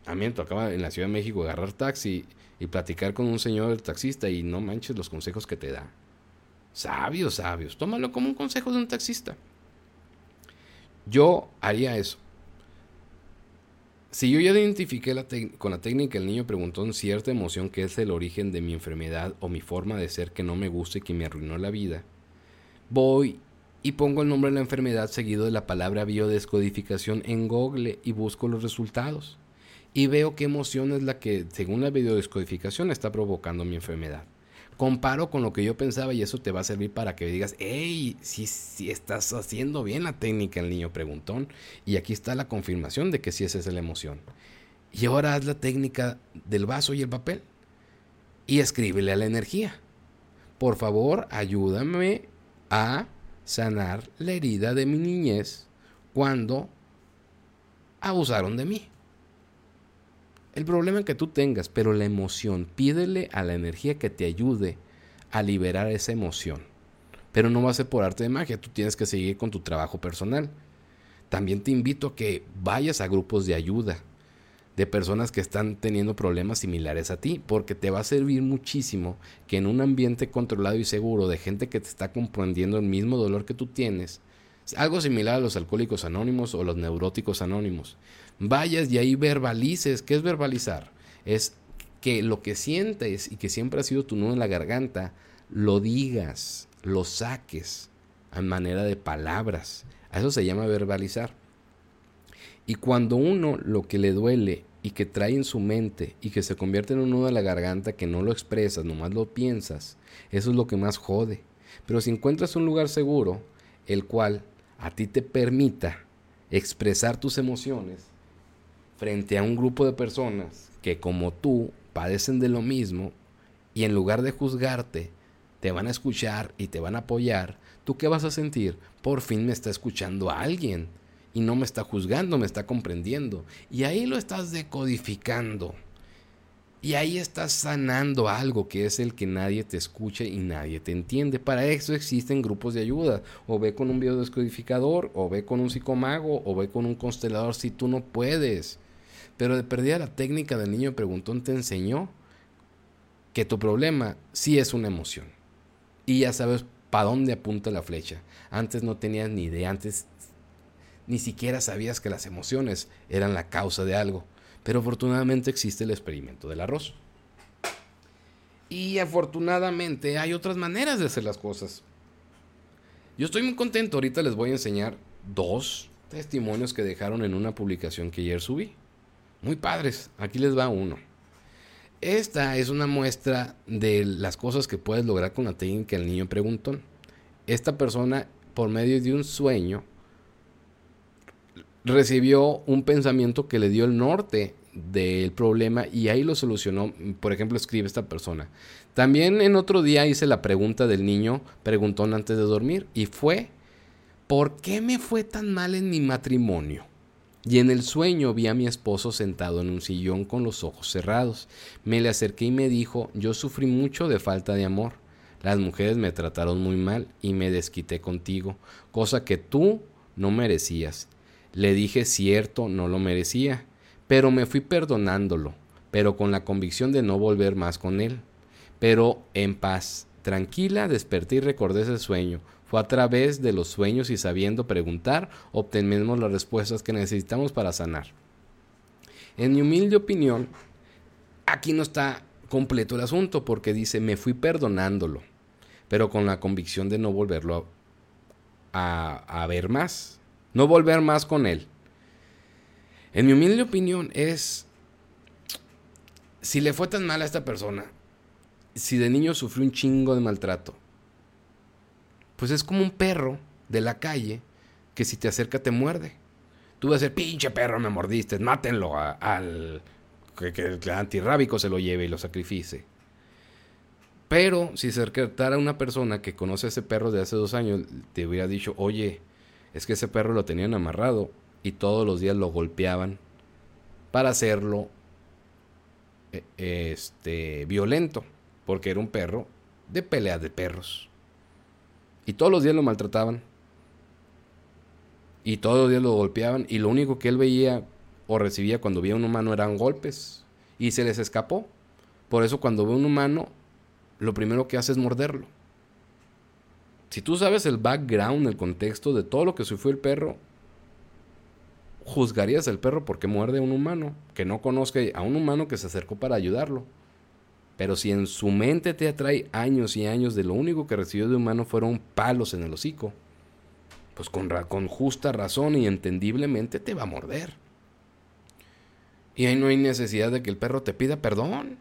a mí me tocaba en la Ciudad de México agarrar taxi y platicar con un señor taxista y no manches los consejos que te da. Sabios, sabios. Tómalo como un consejo de un taxista. Yo haría eso. Si yo ya identifiqué con la técnica el niño preguntó en cierta emoción que es el origen de mi enfermedad o mi forma de ser que no me gusta y que me arruinó la vida, voy y pongo el nombre de la enfermedad seguido de la palabra biodescodificación en Google y busco los resultados y veo qué emoción es la que, según la videodescodificación, está provocando mi enfermedad. Comparo con lo que yo pensaba y eso te va a servir para que digas, hey, si, estás haciendo bien la técnica, el niño preguntón. Y aquí está la confirmación de que sí esa es la emoción. Y ahora haz la técnica del vaso y el papel. Y escríbele a la energía. Por favor, ayúdame a sanar la herida de mi niñez cuando abusaron de mí el problema que tú tengas, pero la emoción, pídele a la energía que te ayude a liberar esa emoción. Pero no va a ser por arte de magia, tú tienes que seguir con tu trabajo personal. También te invito a que vayas a grupos de ayuda de personas que están teniendo problemas similares a ti, porque te va a servir muchísimo que en un ambiente controlado y seguro de gente que te está comprendiendo el mismo dolor que tú tienes, algo similar a los alcohólicos anónimos o los neuróticos anónimos, vayas y ahí verbalices. ¿Qué es verbalizar? Es que lo que sientes y que siempre ha sido tu nudo en la garganta, lo digas, lo saques a manera de palabras. A eso se llama verbalizar. Y cuando uno lo que le duele y que trae en su mente y que se convierte en un nudo en la garganta que no lo expresas, nomás lo piensas, eso es lo que más jode. Pero si encuentras un lugar seguro, el cual a ti te permita expresar tus emociones, frente a un grupo de personas que como tú padecen de lo mismo y en lugar de juzgarte, te van a escuchar y te van a apoyar, ¿tú qué vas a sentir? Por fin me está escuchando alguien y no me está juzgando, me está comprendiendo. Y ahí lo estás decodificando. Y ahí estás sanando algo que es el que nadie te escucha y nadie te entiende. Para eso existen grupos de ayuda. O ve con un biodescodificador, o ve con un psicomago, o ve con un constelador si tú no puedes. Pero de perdida la técnica del niño preguntón te enseñó que tu problema sí es una emoción. Y ya sabes para dónde apunta la flecha. Antes no tenías ni idea, antes ni siquiera sabías que las emociones eran la causa de algo. Pero afortunadamente existe el experimento del arroz. Y afortunadamente hay otras maneras de hacer las cosas. Yo estoy muy contento, ahorita les voy a enseñar dos testimonios que dejaron en una publicación que ayer subí. Muy padres. Aquí les va uno. Esta es una muestra de las cosas que puedes lograr con la técnica del niño preguntón. Esta persona, por medio de un sueño, recibió un pensamiento que le dio el norte del problema y ahí lo solucionó. Por ejemplo, escribe esta persona. También en otro día hice la pregunta del niño preguntón antes de dormir y fue ¿por qué me fue tan mal en mi matrimonio? Y en el sueño vi a mi esposo sentado en un sillón con los ojos cerrados. Me le acerqué y me dijo, yo sufrí mucho de falta de amor. Las mujeres me trataron muy mal y me desquité contigo, cosa que tú no merecías. Le dije cierto, no lo merecía, pero me fui perdonándolo, pero con la convicción de no volver más con él. Pero en paz, tranquila, desperté y recordé ese sueño. Fue a través de los sueños y sabiendo preguntar, obtenemos las respuestas que necesitamos para sanar. En mi humilde opinión, aquí no está completo el asunto porque dice, me fui perdonándolo, pero con la convicción de no volverlo a, a, ver más, no volver más con él. En mi humilde opinión es, si le fue tan mal a esta persona, si de niño sufrió un chingo de maltrato, pues es como un perro de la calle que si te acerca te muerde. Tú vas a decir, pinche perro, me mordiste, mátenlo al que, el antirrábico se lo lleve y lo sacrifice. Pero si se acercara una persona que conoce a ese perro de hace dos años, te hubiera dicho, oye, es que ese perro lo tenían amarrado y todos los días lo golpeaban para hacerlo e, este, violento, porque era un perro de pelea de perros. Y todos los días lo maltrataban. Y todos los días lo golpeaban. Y lo único que él veía o recibía cuando veía un humano eran golpes. Y se les escapó. Por eso cuando ve un humano, lo primero que hace es morderlo. Si tú sabes el background, el contexto de todo lo que sufrió el perro, juzgarías al perro porque muerde a un humano, que no conozca a un humano que se acercó para ayudarlo. Pero si en su mente te atrae años y años de lo único que recibió de humano fueron palos en el hocico, pues con, justa razón y entendiblemente te va a morder. Y ahí no hay necesidad de que el perro te pida perdón.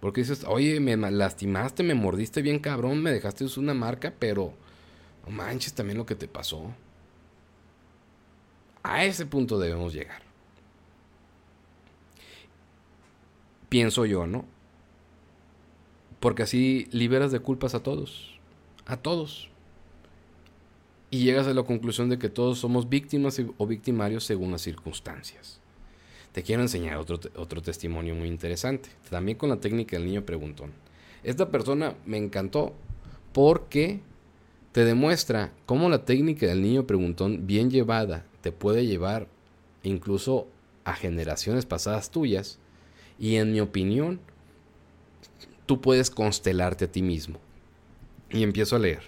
Porque dices, oye, me lastimaste, me mordiste bien cabrón, me dejaste una marca, pero no manches también lo que te pasó. A ese punto debemos llegar. Pienso yo, ¿no? Porque así liberas de culpas a todos. A todos. Y llegas a la conclusión de que todos somos víctimas o victimarios según las circunstancias. Te quiero enseñar otro, otro testimonio muy interesante. También con la técnica del niño preguntón. Esta persona me encantó porque te demuestra cómo la técnica del niño preguntón bien llevada te puede llevar incluso a generaciones pasadas tuyas y en mi opinión tú puedes constelarte a ti mismo. Y empiezo a leer.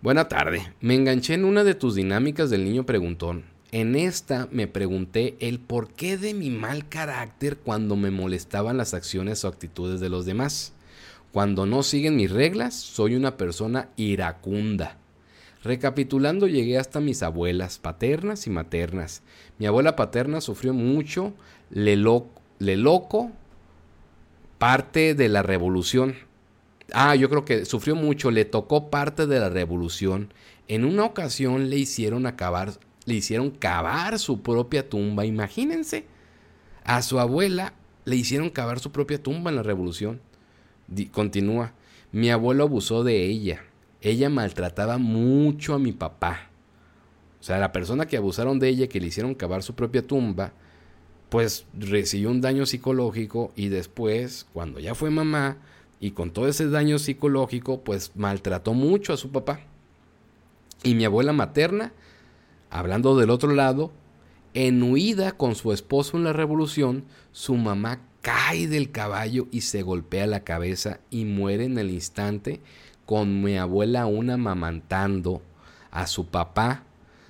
Buena tarde. Me enganché en una de tus dinámicas del niño preguntón. En esta me pregunté el porqué de mi mal carácter cuando me molestaban las acciones o actitudes de los demás. Cuando no siguen mis reglas, soy una persona iracunda. Recapitulando, llegué hasta mis abuelas paternas y maternas. Mi abuela paterna sufrió mucho, le, le loco, parte de la revolución. Ah, yo creo que sufrió mucho, le tocó parte de la revolución. En una ocasión le hicieron acabar, le hicieron cavar su propia tumba, imagínense. A su abuela le hicieron cavar su propia tumba en la revolución. continúa, mi abuelo abusó de ella. Ella maltrataba mucho a mi papá. O sea, la persona que abusaron de ella, que le hicieron cavar su propia tumba, pues recibió un daño psicológico y después, cuando ya fue mamá y con todo ese daño psicológico, pues maltrató mucho a su papá. Y mi abuela materna, hablando del otro lado, en huida con su esposo en la revolución, su mamá cae del caballo y se golpea la cabeza y muere en el instante con mi abuela aún amamantando a su papá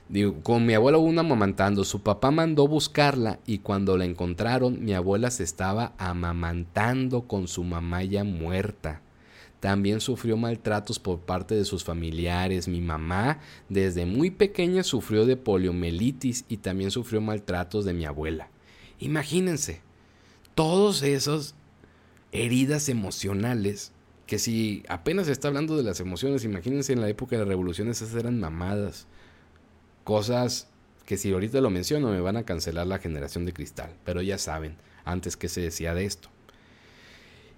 Digo, con mi abuela una amamantando, su papá mandó buscarla y cuando la encontraron, mi abuela se estaba amamantando con su mamá ya muerta. También sufrió maltratos por parte de sus familiares. Mi mamá desde muy pequeña sufrió de poliomielitis y también sufrió maltratos de mi abuela. Imagínense, todos esos heridas emocionales que si apenas se está hablando de las emociones, imagínense en la época de las revoluciones esas eran mamadas Cosas que si ahorita lo menciono me van a cancelar la generación de cristal, pero ya saben, antes que se decía de esto.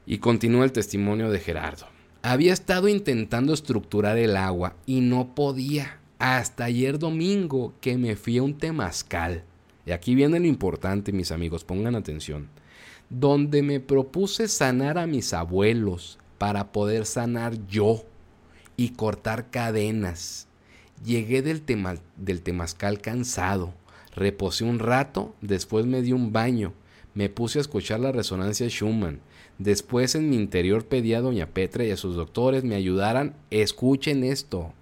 Y continúa el testimonio de Gerardo. Había estado intentando estructurar el agua y no podía. hasta ayer domingo que me fui a un temazcal. Y aquí viene lo importante, mis amigos, pongan atención. Donde me propuse sanar a mis abuelos para poder sanar yo y cortar cadenas. Llegué del, temazcal cansado, reposé un rato, después me di un baño, me puse a escuchar la resonancia Schumann. Después en mi interior pedí a doña Petra y a sus doctores me ayudaran, escuchen esto,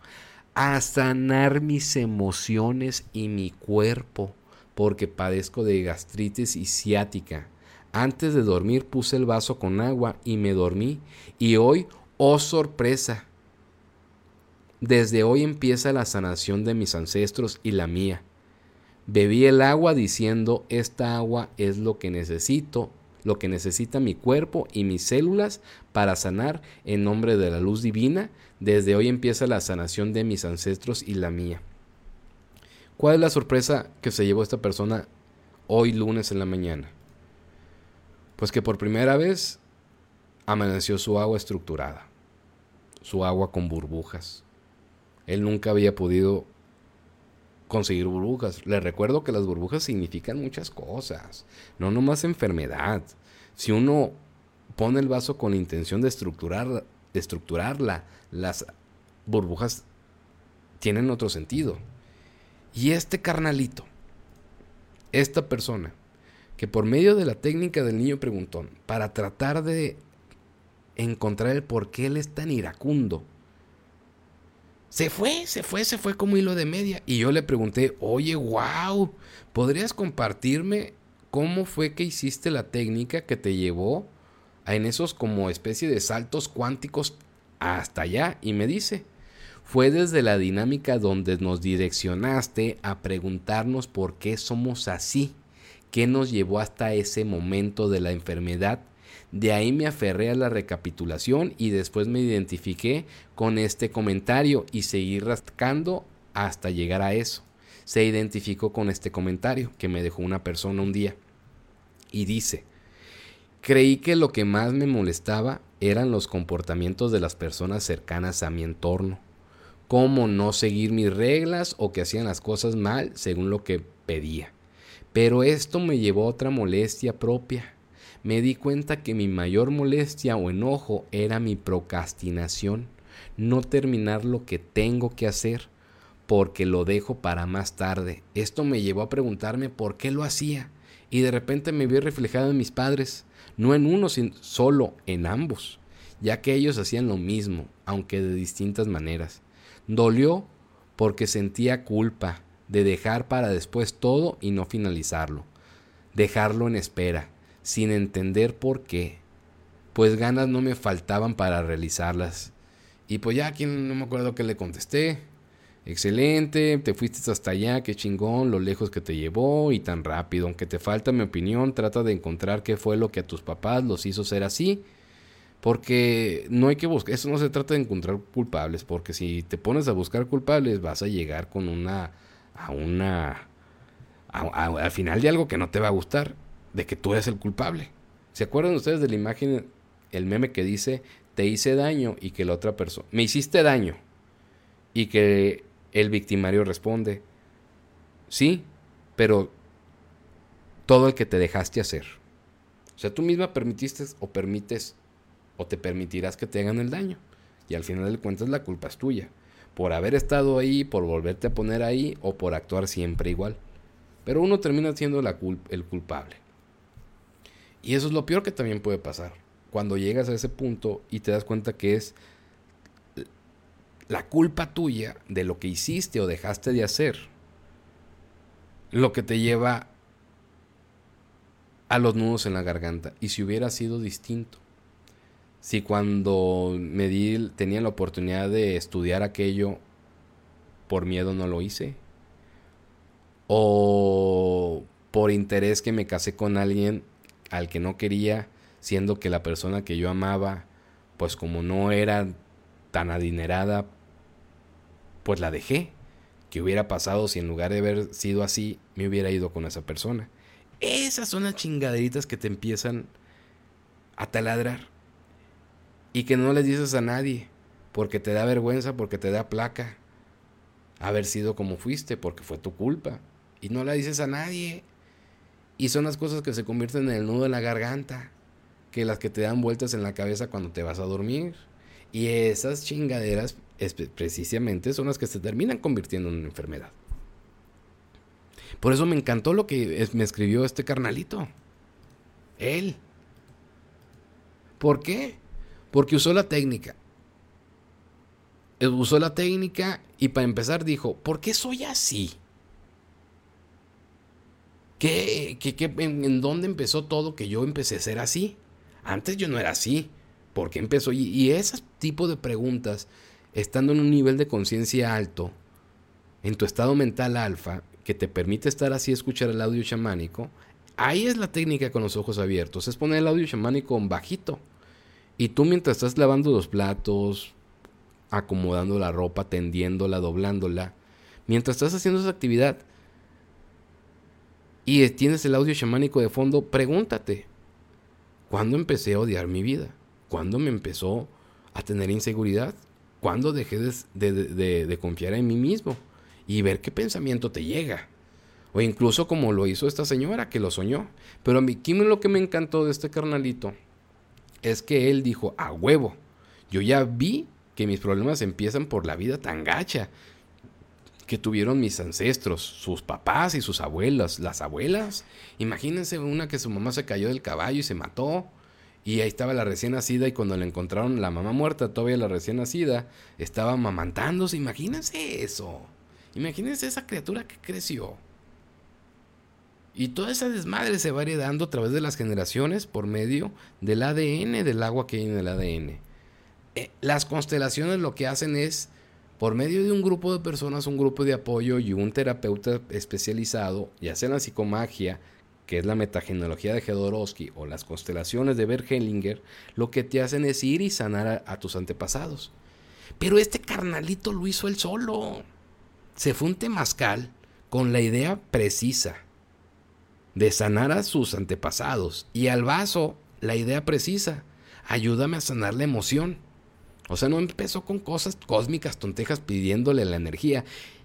a sanar mis emociones y mi cuerpo, porque padezco de gastritis y ciática. Antes de dormir puse el vaso con agua y me dormí. Y hoy, oh sorpresa, desde hoy empieza la sanación de mis ancestros y la mía. Bebí el agua diciendo, esta agua es lo que necesito, lo que necesita mi cuerpo y mis células para sanar en nombre de la luz divina. Desde hoy empieza la sanación de mis ancestros y la mía. ¿Cuál es la sorpresa que se llevó esta persona hoy lunes en la mañana? Pues que por primera vez amaneció su agua estructurada, su agua con burbujas. Él nunca había podido conseguir burbujas. Les recuerdo que las burbujas significan muchas cosas, no nomás enfermedad. Si uno pone el vaso con intención de, estructurar, estructurarla, las burbujas tienen otro sentido. Y este carnalito, esta persona, que por medio de la técnica del niño preguntón, para tratar de encontrar el por qué él es tan iracundo, se fue, se fue, se fue como hilo de media. Y yo le pregunté, oye, wow, ¿podrías compartirme cómo fue que hiciste la técnica que te llevó a en esos como especie de saltos cuánticos hasta allá? Y me dice, fue desde la dinámica donde nos direccionaste a preguntarnos por qué somos así, qué nos llevó hasta ese momento de la enfermedad de ahí me aferré a la recapitulación y después me identifiqué con este comentario y seguí rascando hasta llegar a eso. Se identificó con este comentario que me dejó una persona un día y dice, creí que lo que más me molestaba eran los comportamientos de las personas cercanas a mi entorno, como no seguir mis reglas o que hacían las cosas mal según lo que pedía. Pero esto me llevó a otra molestia propia me di cuenta que mi mayor molestia o enojo era mi procrastinación, no terminar lo que tengo que hacer porque lo dejo para más tarde. Esto me llevó a preguntarme por qué lo hacía y de repente me vi reflejado en mis padres, no en uno, sino solo en ambos, ya que ellos hacían lo mismo, aunque de distintas maneras. Dolió porque sentía culpa de dejar para después todo y no finalizarlo, dejarlo en espera sin entender por qué, pues ganas no me faltaban para realizarlas. Y pues ya aquí no me acuerdo que le contesté. Excelente, te fuiste hasta allá, qué chingón, lo lejos que te llevó y tan rápido. Aunque te falta mi opinión, trata de encontrar qué fue lo que a tus papás los hizo ser así. Porque no hay que buscar, eso no se trata de encontrar culpables, porque si te pones a buscar culpables vas a llegar con una, a una, al final de algo que no te va a gustar de que tú eres el culpable. ¿Se acuerdan ustedes de la imagen, el meme que dice, te hice daño y que la otra persona, me hiciste daño? Y que el victimario responde, sí, pero todo el que te dejaste hacer. O sea, tú misma permitiste o permites o te permitirás que te hagan el daño. Y al final de cuentas la culpa es tuya. Por haber estado ahí, por volverte a poner ahí o por actuar siempre igual. Pero uno termina siendo el culpable. Y eso es lo peor que también puede pasar. Cuando llegas a ese punto y te das cuenta que es la culpa tuya de lo que hiciste o dejaste de hacer lo que te lleva a los nudos en la garganta. Y si hubiera sido distinto, si cuando me di, tenía la oportunidad de estudiar aquello, por miedo no lo hice, o por interés que me casé con alguien al que no quería, siendo que la persona que yo amaba, pues como no era tan adinerada, pues la dejé. ¿Qué hubiera pasado si en lugar de haber sido así, me hubiera ido con esa persona? Esas son las chingaderitas que te empiezan a taladrar. Y que no les dices a nadie, porque te da vergüenza, porque te da placa. haber sido como fuiste, porque fue tu culpa. Y no la dices a nadie. Y son las cosas que se convierten en el nudo en la garganta, que las que te dan vueltas en la cabeza cuando te vas a dormir. Y esas chingaderas precisamente son las que se terminan convirtiendo en una enfermedad. Por eso me encantó lo que me escribió este carnalito. Él. ¿Por qué? Porque usó la técnica. Usó la técnica y para empezar dijo, ¿por qué soy así? ¿Qué, qué, en, dónde empezó todo que yo empecé a ser así? Antes yo no era así. ¿Por qué empezó? Y, ese tipo de preguntas, estando en un nivel de conciencia alto, en tu estado mental alfa, que te permite estar así, escuchar el audio chamánico, ahí es la técnica con los ojos abiertos, es poner el audio chamánico bajito. Y tú mientras estás lavando los platos, acomodando la ropa, tendiéndola, doblándola, mientras estás haciendo esa actividad, y tienes el audio chamánico de fondo, pregúntate, ¿cuándo empecé a odiar mi vida? ¿Cuándo me empezó a tener inseguridad? ¿Cuándo dejé de, confiar en mí mismo? Y ver qué pensamiento te llega. O incluso como lo hizo esta señora que lo soñó. Pero a mí lo que me encantó de este carnalito es que él dijo, a huevo, yo ya vi que mis problemas empiezan por la vida tan gacha que tuvieron mis ancestros, sus papás y sus abuelas, las abuelas. Imagínense una que su mamá se cayó del caballo y se mató. Y ahí estaba la recién nacida y cuando le encontraron la mamá muerta, todavía la recién nacida, estaba amamantándose. Imagínense eso. Imagínense esa criatura que creció. Y toda esa desmadre se va heredando a través de las generaciones por medio del ADN, del agua que hay en el ADN. Eh, las constelaciones lo que hacen es por medio de un grupo de personas, un grupo de apoyo y un terapeuta especializado, ya sea en la psicomagia, que es la metagenología de Jodorowsky o las constelaciones de Bert Hellinger, lo que te hacen es ir y sanar a, tus antepasados. Pero este carnalito lo hizo él solo. Se fue un temazcal con la idea precisa de sanar a sus antepasados y al vaso la idea precisa, ayúdame a sanar la emoción. O sea, no empezó con cosas cósmicas, tontejas, pidiéndole la energía.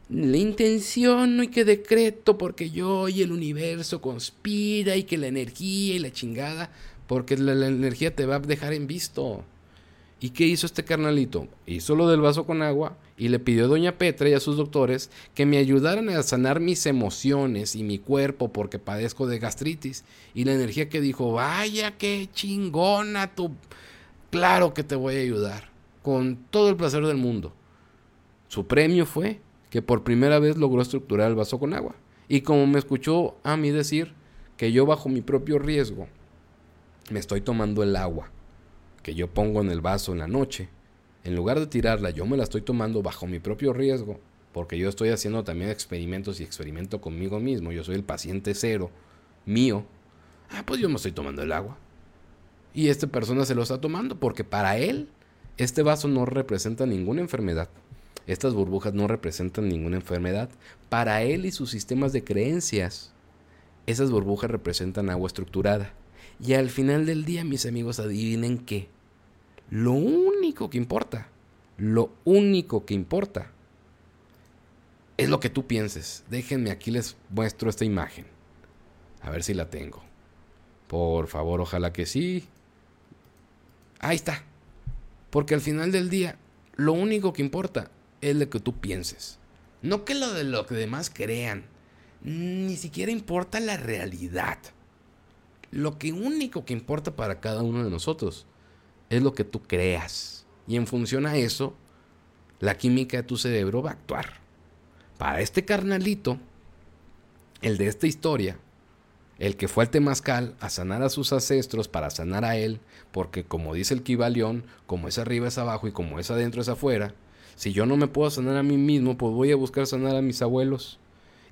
La intención y que decreto porque yo y el universo conspira y que la energía y la chingada, porque la, la energía te va a dejar en visto. ¿Y qué hizo este carnalito? Hizo lo del vaso con agua y le pidió a doña Petra y a sus doctores que me ayudaran a sanar mis emociones y mi cuerpo porque padezco de gastritis. Y la energía que dijo, vaya qué chingona tú. Claro que te voy a ayudar con todo el placer del mundo. Su premio fue que por primera vez logró estructurar el vaso con agua. Y como me escuchó a mí decir que yo bajo mi propio riesgo me estoy tomando el agua que yo pongo en el vaso en la noche, en lugar de tirarla, yo me la estoy tomando bajo mi propio riesgo, porque yo estoy haciendo también experimentos y experimento conmigo mismo, yo soy el paciente cero mío. Ah, pues yo me estoy tomando el agua. Y esta persona se lo está tomando porque para él este vaso no representa ninguna enfermedad. Estas burbujas no representan ninguna enfermedad. Para él y sus sistemas de creencias, esas burbujas representan agua estructurada. Y al final del día, mis amigos, adivinen qué. Lo único que importa, lo único que importa, es lo que tú pienses. Déjenme aquí les muestro esta imagen. A ver si la tengo. Por favor, ojalá que sí. Ahí está. Porque al final del día, lo único que importa es lo que tú pienses. No que lo de lo que demás crean. Ni siquiera importa la realidad. Lo que único que importa para cada uno de nosotros es lo que tú creas. Y en función a eso, la química de tu cerebro va a actuar. Para este carnalito, el de esta historia, el que fue al Temazcal a sanar a sus ancestros para sanar a él, porque como dice el Kibalión, como es arriba es abajo y como es adentro es afuera, si yo no me puedo sanar a mí mismo, pues voy a buscar sanar a mis abuelos.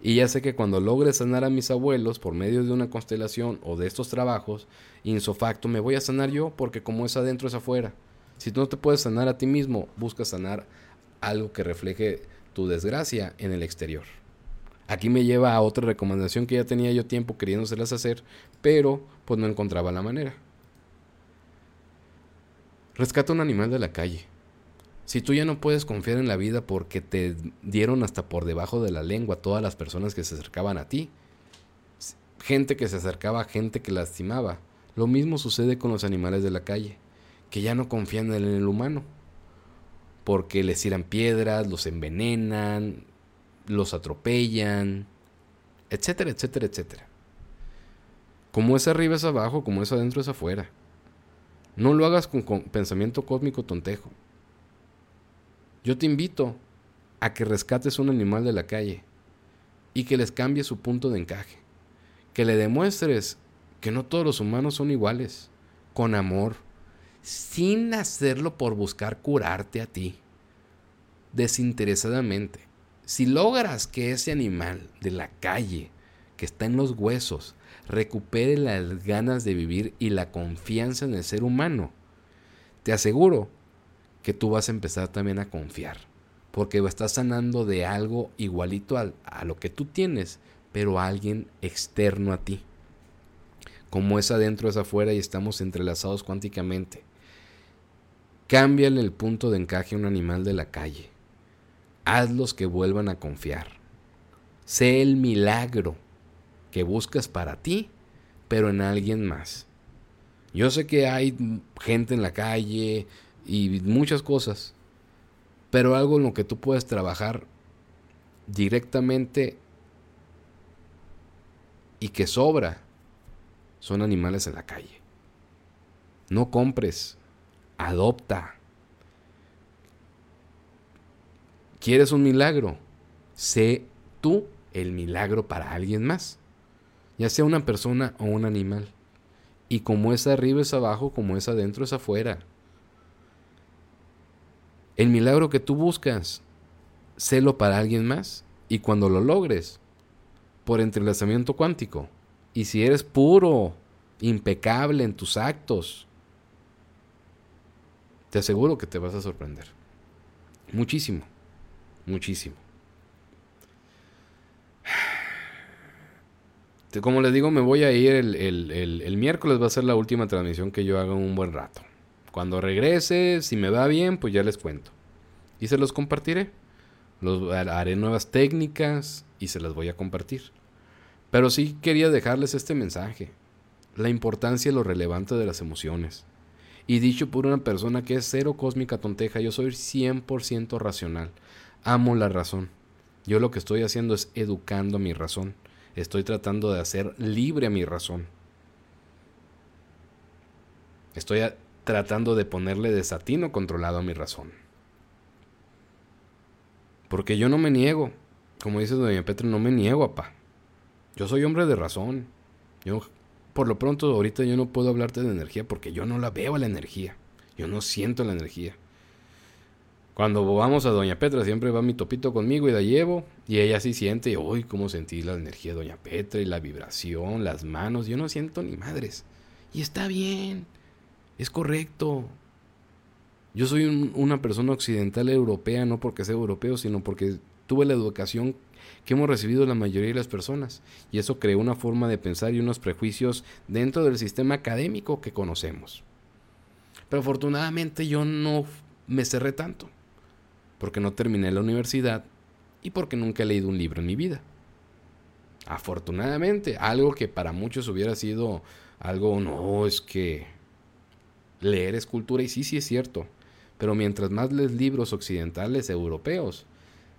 Y ya sé que cuando logre sanar a mis abuelos por medio de una constelación o de estos trabajos, insofacto me voy a sanar yo, porque como es adentro es afuera. Si no te puedes sanar a ti mismo, busca sanar algo que refleje tu desgracia en el exterior. Aquí me lleva a otra recomendación que ya tenía yo tiempo queriéndoselas hacer, pero pues no encontraba la manera. Rescata un animal de la calle. Si tú ya no puedes confiar en la vida porque te dieron hasta por debajo de la lengua todas las personas que se acercaban a ti, gente que se acercaba, gente que lastimaba, lo mismo sucede con los animales de la calle, que ya no confían en el humano, porque les tiran piedras, los envenenan, los atropellan, etcétera, etcétera, etcétera. Como es arriba es abajo, como es adentro es afuera. No lo hagas con, pensamiento cósmico tontejo. Yo te invito a que rescates un animal de la calle y que les cambie su punto de encaje. Que le demuestres que no todos los humanos son iguales, con amor, sin hacerlo por buscar curarte a ti, desinteresadamente. Si logras que ese animal de la calle, que está en los huesos, recupere las ganas de vivir y la confianza en el ser humano, te aseguro que tú vas a empezar también a confiar, porque estás sanando de algo igualito a, a lo que tú tienes, pero a alguien externo a ti. Como es adentro es afuera y estamos entrelazados cuánticamente. Cámbiale el punto de encaje a un animal de la calle. Hazlos que vuelvan a confiar. Sé el milagro que buscas para ti, pero en alguien más. Yo sé que hay gente en la calle y muchas cosas, pero algo en lo que tú puedes trabajar directamente y que sobra son animales en la calle. No compres, adopta. ¿Quieres un milagro? Sé tú el milagro para alguien más ya sea una persona o un animal. Y como es arriba es abajo, como es adentro es afuera. El milagro que tú buscas, sélo para alguien más. Y cuando lo logres, por entrelazamiento cuántico, y si eres puro, impecable en tus actos, te aseguro que te vas a sorprender. Muchísimo, muchísimo. Como les digo, me voy a ir el, miércoles, va a ser la última transmisión que yo haga un buen rato. Cuando regrese, si me va bien, pues ya les cuento. Y se los compartiré. Los, haré nuevas técnicas y se las voy a compartir. Pero sí quería dejarles este mensaje. La importancia y lo relevante de las emociones. Y dicho por una persona que es cero cósmica tonteja, yo soy 100% racional. Amo la razón. Yo lo que estoy haciendo es educando mi razón. Estoy tratando de hacer libre a mi razón. Estoy tratando de ponerle desatino controlado a mi razón. Porque yo no me niego. Como dice doña Petra, no me niego, papá. Yo soy hombre de razón. Yo, por lo pronto, ahorita yo no puedo hablarte de energía porque yo no la veo a la energía. Yo no siento la energía. Cuando vamos a Doña Petra, siempre va mi topito conmigo y la llevo. Y ella sí siente, uy, cómo sentí la energía de Doña Petra y la vibración, las manos. Yo no siento ni madres. Y está bien. Es correcto. Yo soy una persona occidental europea, no porque sea europeo, sino porque tuve la educación que hemos recibido la mayoría de las personas. Y eso creó una forma de pensar y unos prejuicios dentro del sistema académico que conocemos. Pero afortunadamente yo no me cerré tanto porque no terminé la universidad y porque nunca he leído un libro en mi vida. Afortunadamente, algo que para muchos hubiera sido algo, no, es que leer es cultura y sí, sí es cierto, pero mientras más lees libros occidentales europeos,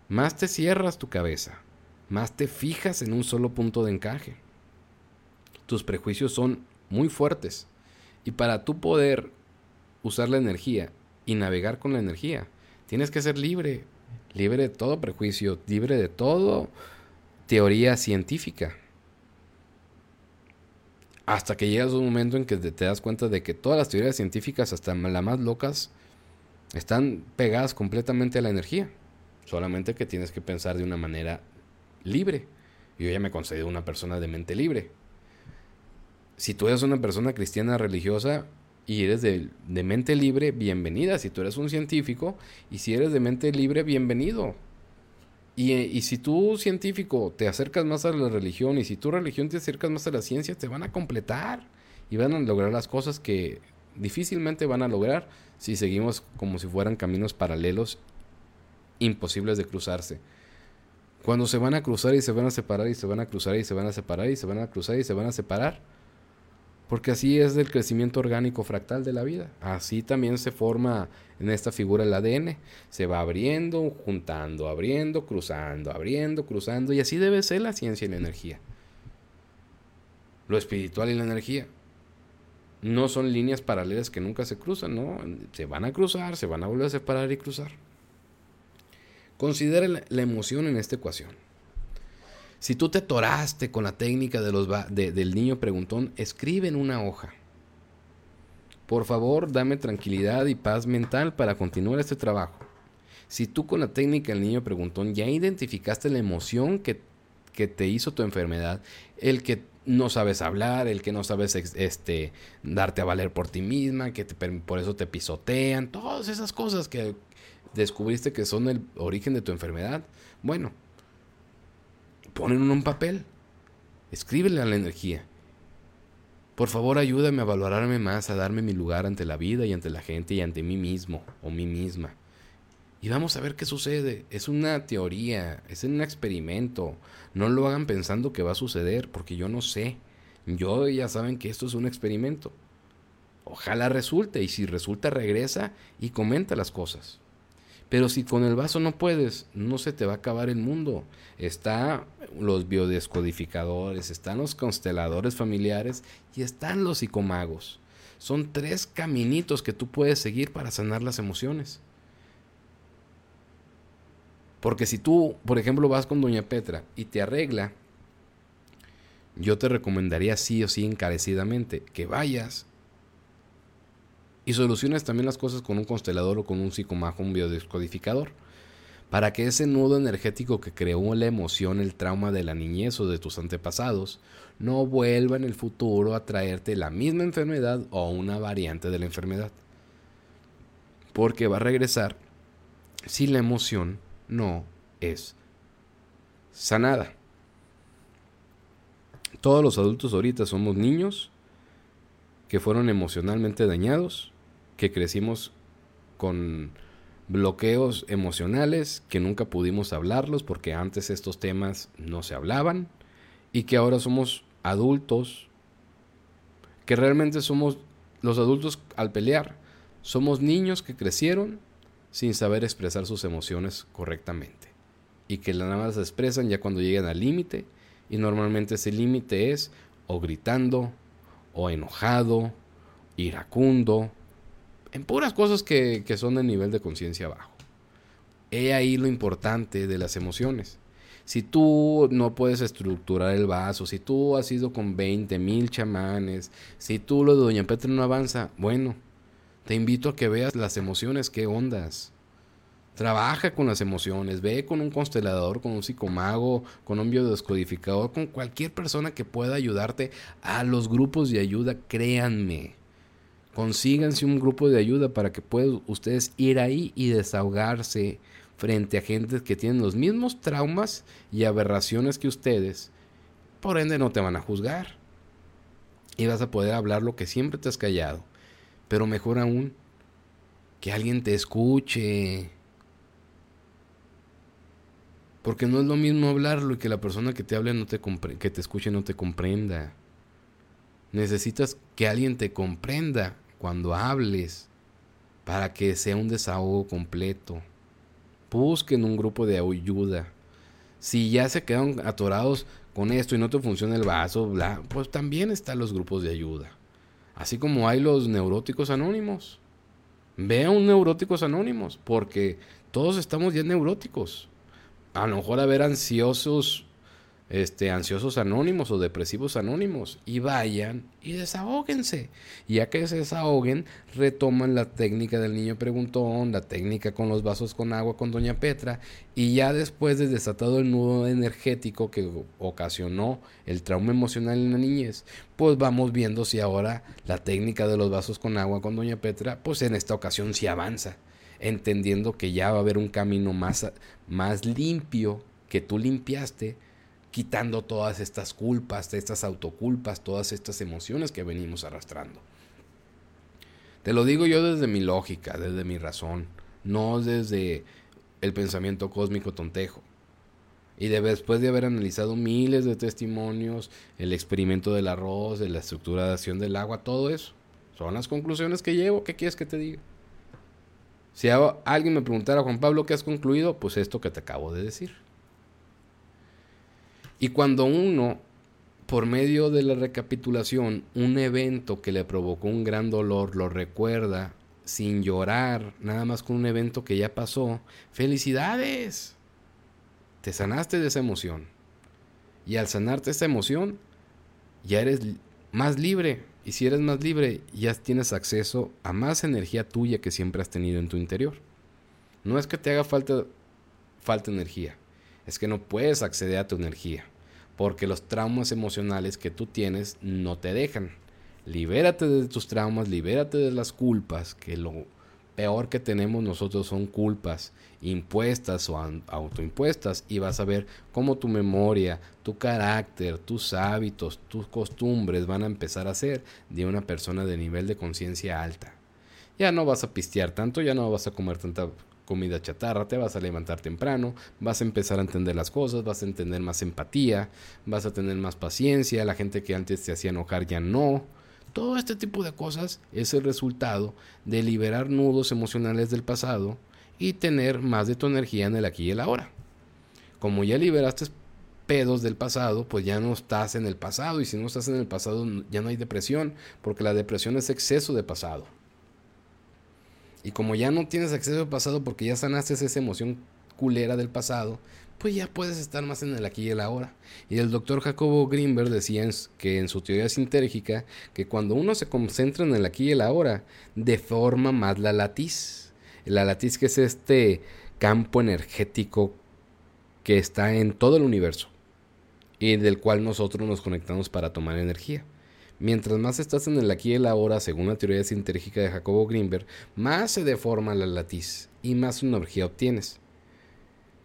más te cierras tu cabeza, más te fijas en un solo punto de encaje. Tus prejuicios son muy fuertes y para tú poder usar la energía y navegar con la energía, Tienes que ser libre, libre de todo prejuicio, libre de todo teoría científica. Hasta que llegas a un momento en que te das cuenta de que todas las teorías científicas, hasta las más locas, están pegadas completamente a la energía. Solamente que tienes que pensar de una manera libre. Yo ya me considero una persona de mente libre. Si tú eres una persona cristiana religiosa, y eres de, mente libre, bienvenida. Si tú eres un científico y si eres de mente libre, bienvenido. Y, y, si tú científico te acercas más a la religión y si tu religión te acercas más a la ciencia, te van a completar y van a lograr las cosas que difícilmente van a lograr si seguimos como si fueran caminos paralelos imposibles de cruzarse. Cuando se van a cruzar y se van a separar y se van a cruzar y se van a separar y se van a cruzar y se van a separar. Porque así es el crecimiento orgánico fractal de la vida. Así también se forma en esta figura el ADN. Se va abriendo, juntando, abriendo, cruzando, abriendo, cruzando. Y así debe ser la ciencia y la energía. Lo espiritual y la energía. No son líneas paralelas que nunca se cruzan, ¿no? Se van a cruzar, se van a volver a separar y cruzar. Considera la emoción en esta ecuación. Si tú te toraste con la técnica de los del niño preguntón, escribe en una hoja. Por favor, dame tranquilidad y paz mental para continuar este trabajo. Si tú con la técnica del niño preguntón ya identificaste la emoción que, que te hizo tu enfermedad, el que no sabes hablar, el que no sabes este, darte a valer por ti misma, que por eso te pisotean, todas esas cosas que descubriste que son el origen de tu enfermedad, bueno, ponen en un papel, escríbele a la energía. Por favor, ayúdame a valorarme más, a darme mi lugar ante la vida y ante la gente y ante mí mismo o mí misma. Y vamos a ver qué sucede. Es una teoría, es un experimento. No lo hagan pensando que va a suceder, porque yo no sé. Yo ya saben que esto es un experimento. Ojalá resulte, y si resulta, regresa y comenta las cosas. Pero si con el vaso no puedes, no se te va a acabar el mundo. Está los biodescodificadores, están los consteladores familiares y están los psicomagos. Son tres caminitos que tú puedes seguir para sanar las emociones. Porque si tú, por ejemplo, vas con Doña Petra y te arregla, yo te recomendaría sí o sí encarecidamente que vayas y soluciones también las cosas con un constelador o con un psicomajo, un biodescodificador, para que ese nudo energético que creó la emoción, el trauma de la niñez o de tus antepasados, no vuelva en el futuro a traerte la misma enfermedad o una variante de la enfermedad. Porque va a regresar si la emoción no es sanada. Todos los adultos ahorita somos niños que fueron emocionalmente dañados que crecimos con bloqueos emocionales, que nunca pudimos hablarlos porque antes estos temas no se hablaban y que ahora somos adultos, que realmente somos los adultos al pelear, somos niños que crecieron sin saber expresar sus emociones correctamente y que nada más se expresan ya cuando llegan al límite y normalmente ese límite es o gritando o enojado, iracundo, en puras cosas que, son de nivel de conciencia bajo. He ahí lo importante de las emociones. Si tú no puedes estructurar el vaso, si tú has ido con 20 mil chamanes, si tú lo de Doña Petra no avanza, bueno, te invito a que veas las emociones, qué ondas. Trabaja con las emociones, ve con un constelador, con un psicomago, con un biodescodificador, con cualquier persona que pueda ayudarte a los grupos de ayuda, créanme consíganse un grupo de ayuda para que puedan ustedes ir ahí y desahogarse frente a gente que tienen los mismos traumas y aberraciones que ustedes. Por ende no te van a juzgar. Y vas a poder hablar lo que siempre te has callado. Pero mejor aún, que alguien te escuche. Porque no es lo mismo hablarlo y que la persona que te hable no te que te escuche no te comprenda. Necesitas que alguien te comprenda cuando hables para que sea un desahogo completo. Busquen un grupo de ayuda. Si ya se quedan atorados con esto y no te funciona el vaso, pues también están los grupos de ayuda. Así como hay los neuróticos anónimos. Ve a un neuróticos anónimos, porque todos estamos ya neuróticos. A lo mejor a ver ansiosos este, ansiosos anónimos o depresivos anónimos y vayan y desahóguense. Y ya que se desahoguen, retoman la técnica del niño preguntón, la técnica con los vasos con agua con Doña Petra y ya después de desatado el nudo energético que ocasionó el trauma emocional en la niñez, pues vamos viendo si ahora la técnica de los vasos con agua con Doña Petra, pues en esta ocasión sí avanza, entendiendo que ya va a haber un camino más, más limpio que tú limpiaste quitando todas estas culpas, estas autoculpas, todas estas emociones que venimos arrastrando. Te lo digo yo desde mi lógica, desde mi razón, no desde el pensamiento cósmico tontejo. Y después de haber analizado miles de testimonios, el experimento del arroz, de la estructuración del agua, todo eso, son las conclusiones que llevo. ¿Qué quieres que te diga? Si alguien me preguntara, Juan Pablo, ¿qué has concluido? Pues esto que te acabo de decir. Y cuando uno, por medio de la recapitulación, un evento que le provocó un gran dolor, lo recuerda sin llorar, nada más con un evento que ya pasó, felicidades. Te sanaste de esa emoción. Y al sanarte esa emoción, ya eres más libre. Y si eres más libre, ya tienes acceso a más energía tuya que siempre has tenido en tu interior. No es que te haga falta, falta energía, es que no puedes acceder a tu energía, porque los traumas emocionales que tú tienes no te dejan. Libérate de tus traumas, libérate de las culpas, que lo peor que tenemos nosotros son culpas impuestas o autoimpuestas y vas a ver cómo tu memoria, tu carácter, tus hábitos, tus costumbres van a empezar a ser de una persona de nivel de conciencia alta. Ya no vas a pistear tanto, ya no vas a comer tanta comida chatarra, te vas a levantar temprano, vas a empezar a entender las cosas, vas a entender más empatía, vas a tener más paciencia, la gente que antes te hacía enojar ya no todo este tipo de cosas es el resultado de liberar nudos emocionales del pasado y tener más de tu energía en el aquí y el ahora. Como ya liberaste pedos del pasado, pues ya no estás en el pasado y si no estás en el pasado ya no hay depresión, porque la depresión es exceso de pasado. Y como ya no tienes exceso de pasado porque ya sanaste esa emoción culera del pasado, pues ya puedes estar más en el aquí y el ahora. Y el doctor Jacobo Greenberg decía que en su teoría sintérgica que cuando uno se concentra en el aquí y el ahora, deforma más la latiz. La latiz que es este campo energético que está en todo el universo y del cual nosotros nos conectamos para tomar energía. Mientras más estás en el aquí y el ahora, según la teoría sintérgica de Jacobo Greenberg, más se deforma la latiz y más energía obtienes.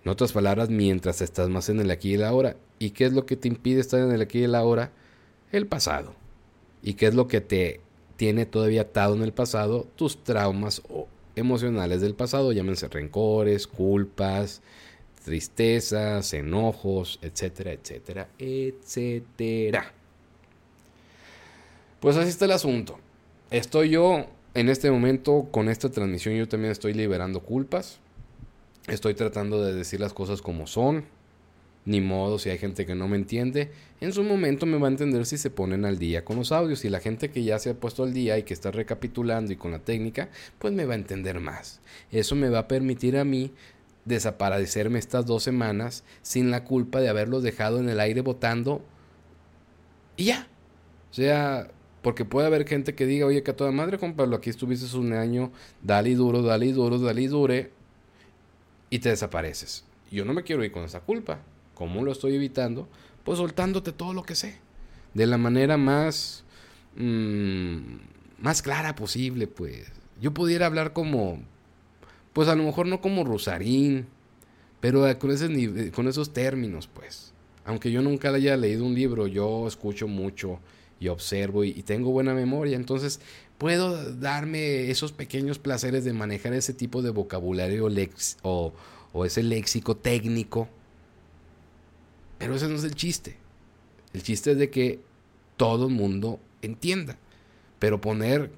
En otras palabras, mientras estás más en el aquí y el ahora. ¿Y qué es lo que te impide estar en el aquí y el ahora? El pasado. ¿Y qué es lo que te tiene todavía atado en el pasado? Tus traumas emocionales del pasado, llámense rencores, culpas, tristezas, enojos, etcétera, etcétera, etcétera. Pues así está el asunto. Estoy yo en este momento con esta transmisión, yo también estoy liberando culpas. Estoy tratando de decir las cosas como son. Ni modo, si hay gente que no me entiende, en su momento me va a entender si se ponen al día con los audios. Y la gente que ya se ha puesto al día y que está recapitulando y con la técnica, pues me va a entender más. Eso me va a permitir a mí desaparecerme estas dos semanas sin la culpa de haberlos dejado en el aire votando y ya. O sea, porque puede haber gente que diga, oye, que a toda madre, compadre, aquí estuviste un año, dale duro, dale duro, dale dure, y te desapareces. Yo no me quiero ir con esa culpa. ¿Cómo lo estoy evitando? Pues soltándote todo lo que sé. De la manera más, mm, más clara posible, pues. Yo pudiera hablar como, pues a lo mejor no como Rosarín, pero con, ese, con esos términos, pues. Aunque yo nunca haya leído un libro, yo escucho mucho y observo y, tengo buena memoria. Entonces puedo darme esos pequeños placeres de manejar ese tipo de vocabulario o, ese léxico técnico. Pero ese no es el chiste. El chiste es de que todo el mundo entienda. Pero poner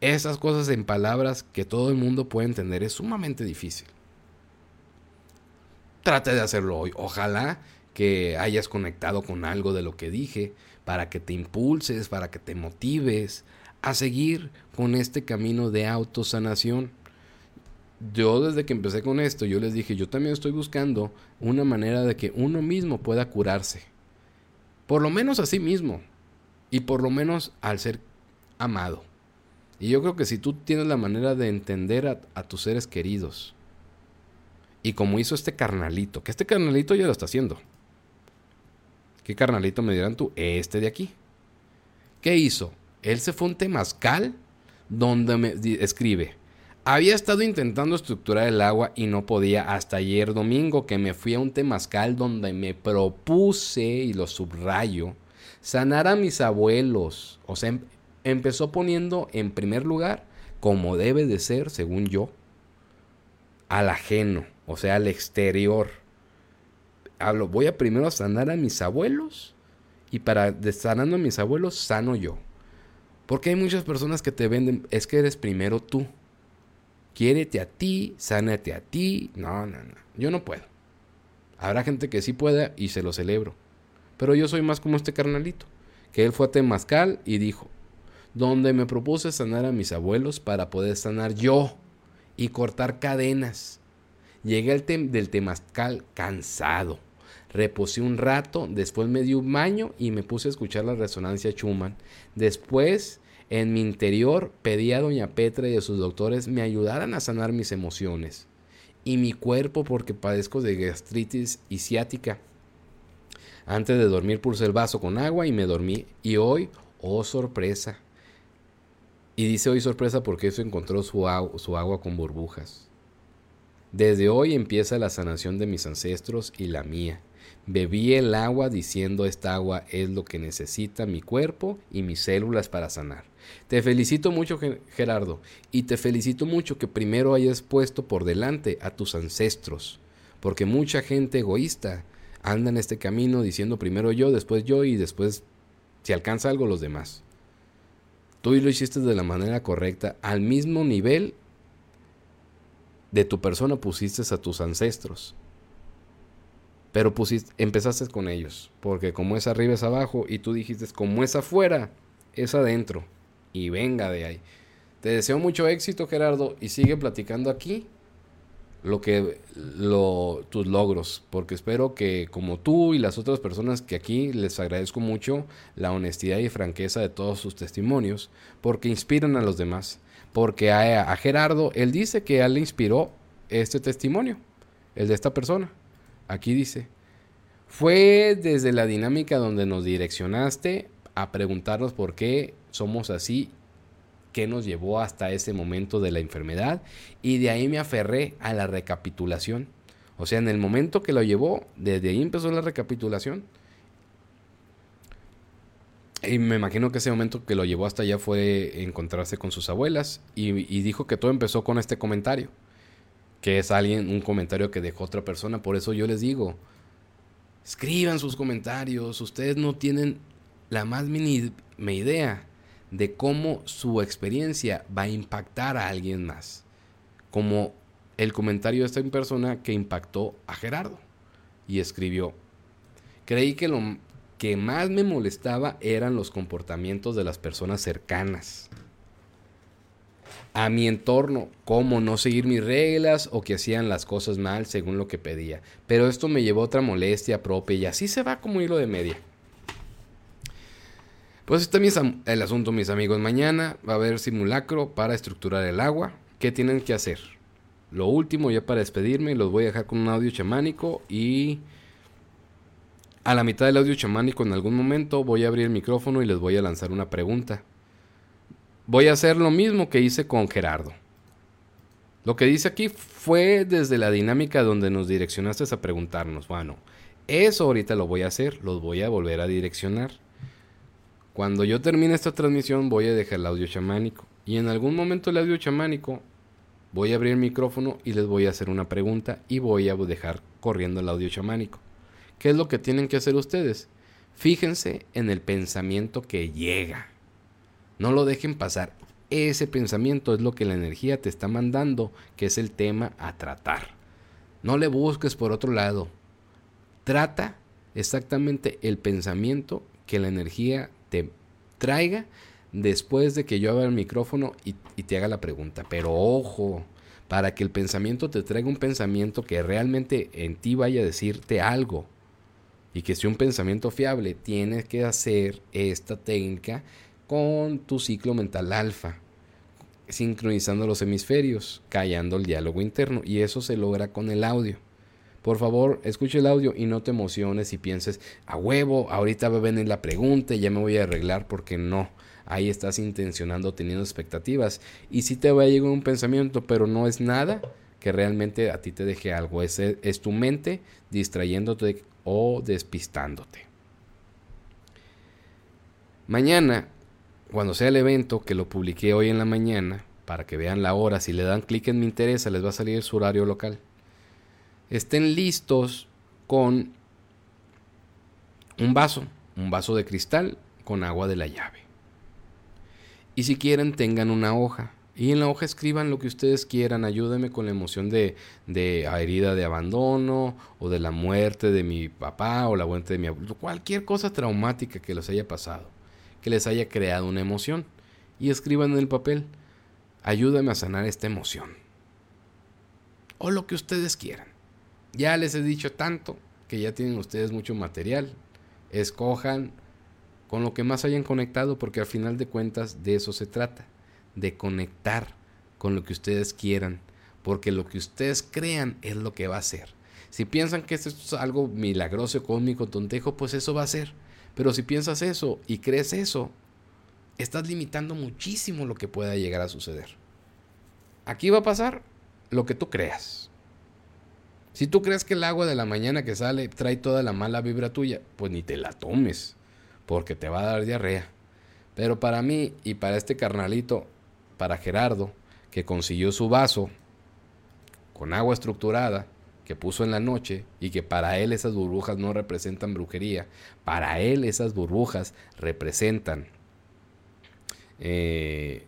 esas cosas en palabras que todo el mundo puede entender es sumamente difícil. Trate de hacerlo hoy. Ojalá que hayas conectado con algo de lo que dije para que te impulses, para que te motives a seguir con este camino de autosanación. Yo desde que empecé con esto, yo les dije, yo también estoy buscando una manera de que uno mismo pueda curarse. Por lo menos a sí mismo. Y por lo menos al ser amado. Y yo creo que si tú tienes la manera de entender a, a tus seres queridos, y como hizo este carnalito, que este carnalito ya lo está haciendo, ¿Qué carnalito me dirán tú? Este de aquí. ¿Qué hizo? Él se fue a un temazcal donde me escribe. Había estado intentando estructurar el agua y no podía hasta ayer domingo que me fui a un temazcal donde me propuse, y lo subrayo, sanar a mis abuelos. O sea, empezó poniendo en primer lugar, como debe de ser, según yo, al ajeno, o sea, al exterior. Voy a primero sanar a mis abuelos y para sanando a mis abuelos sano yo. Porque hay muchas personas que te venden, es que eres primero tú. Quiérete a ti, sánate a ti. No, no, no. Yo no puedo. Habrá gente que sí pueda y se lo celebro. Pero yo soy más como este carnalito, que él fue a Temazcal y dijo, donde me propuse sanar a mis abuelos para poder sanar yo y cortar cadenas. Llegué al del Temazcal cansado. Reposé un rato, después me di un baño y me puse a escuchar la resonancia Schumann. Después, en mi interior, pedí a doña Petra y a sus doctores me ayudaran a sanar mis emociones y mi cuerpo porque padezco de gastritis y ciática. Antes de dormir puse el vaso con agua y me dormí. Y hoy, oh sorpresa. Y dice hoy sorpresa porque eso encontró su, su agua con burbujas. Desde hoy empieza la sanación de mis ancestros y la mía. Bebí el agua diciendo esta agua es lo que necesita mi cuerpo y mis células para sanar. Te felicito mucho Gerardo y te felicito mucho que primero hayas puesto por delante a tus ancestros, porque mucha gente egoísta anda en este camino diciendo primero yo, después yo y después si alcanza algo los demás. Tú lo hiciste de la manera correcta, al mismo nivel de tu persona pusiste a tus ancestros. Pero pusiste, empezaste con ellos, porque como es arriba es abajo, y tú dijiste, como es afuera, es adentro, y venga de ahí. Te deseo mucho éxito, Gerardo, y sigue platicando aquí lo que lo, tus logros, porque espero que como tú y las otras personas que aquí les agradezco mucho la honestidad y franqueza de todos sus testimonios, porque inspiran a los demás. Porque a, Gerardo, él dice que él le inspiró este testimonio, el de esta persona. Aquí dice, fue desde la dinámica donde nos direccionaste a preguntarnos por qué somos así, qué nos llevó hasta ese momento de la enfermedad y de ahí me aferré a la recapitulación. O sea, en el momento que lo llevó, desde ahí empezó la recapitulación. Y me imagino que ese momento que lo llevó hasta allá fue encontrarse con sus abuelas y, dijo que todo empezó con este comentario que es alguien, un comentario que dejó otra persona. Por eso yo les digo, escriban sus comentarios. Ustedes no tienen la más mínima idea de cómo su experiencia va a impactar a alguien más. Como el comentario de esta persona que impactó a Gerardo y escribió, creí que lo que más me molestaba eran los comportamientos de las personas cercanas a mi entorno, cómo no seguir mis reglas o que hacían las cosas mal según lo que pedía. Pero esto me llevó a otra molestia propia y así se va como hilo de media. Pues está el asunto, mis amigos. Mañana va a haber simulacro para estructurar el agua. ¿Qué tienen que hacer? Lo último, ya para despedirme, los voy a dejar con un audio chamánico y a la mitad del audio chamánico en algún momento voy a abrir el micrófono y les voy a lanzar una pregunta. Voy a hacer lo mismo que hice con Gerardo. Lo que dice aquí fue desde la dinámica donde nos direccionaste a preguntarnos, bueno, eso ahorita lo voy a hacer, los voy a volver a direccionar. Cuando yo termine esta transmisión voy a dejar el audio chamánico y en algún momento el audio chamánico voy a abrir el micrófono y les voy a hacer una pregunta y voy a dejar corriendo el audio chamánico. ¿Qué es lo que tienen que hacer ustedes? Fíjense en el pensamiento que llega. No lo dejen pasar. Ese pensamiento es lo que la energía te está mandando, que es el tema a tratar. No le busques por otro lado. Trata exactamente el pensamiento que la energía te traiga después de que yo abra el micrófono y, y, te haga la pregunta. Pero ojo, para que el pensamiento te traiga un pensamiento que realmente en ti vaya a decirte algo y que sea un pensamiento fiable, tienes que hacer esta técnica con tu ciclo mental alfa, sincronizando los hemisferios, callando el diálogo interno y eso se logra con el audio. Por favor, escuche el audio y no te emociones y pienses, a huevo, ahorita va a venir la pregunta y ya me voy a arreglar porque no. Ahí estás intencionando, teniendo expectativas. Y si te va a llegar un pensamiento, pero no es nada que realmente a ti te deje algo. Es, es tu mente distrayéndote o despistándote. Mañana cuando sea el evento, que lo publiqué hoy en la mañana, para que vean la hora, si le dan clic en me interesa, les va a salir su horario local. Estén listos con un vaso, un vaso de cristal con agua de la llave. Y si quieren, tengan una hoja. Y en la hoja escriban lo que ustedes quieran. Ayúdenme con la emoción de, de herida de abandono o de la muerte de mi papá o la muerte de mi abuelo. Cualquier cosa traumática que les haya pasado, que les haya creado una emoción. Y escriban en el papel. Ayúdame a sanar esta emoción. O lo que ustedes quieran. Ya les he dicho tanto que ya tienen ustedes mucho material. Escojan con lo que más hayan conectado porque al final de cuentas de eso se trata de conectar con lo que ustedes quieran, porque lo que ustedes crean es lo que va a ser. Si piensan que esto es algo milagroso, cósmico, tontejo, pues eso va a ser. Pero si piensas eso y crees eso, estás limitando muchísimo lo que pueda llegar a suceder. Aquí va a pasar lo que tú creas. Si tú crees que el agua de la mañana que sale trae toda la mala vibra tuya, pues ni te la tomes, porque te va a dar diarrea. Pero para mí y para este carnalito, para Gerardo, que consiguió su vaso con agua estructurada que puso en la noche y que para él esas burbujas no representan brujería, para él esas burbujas representan eh,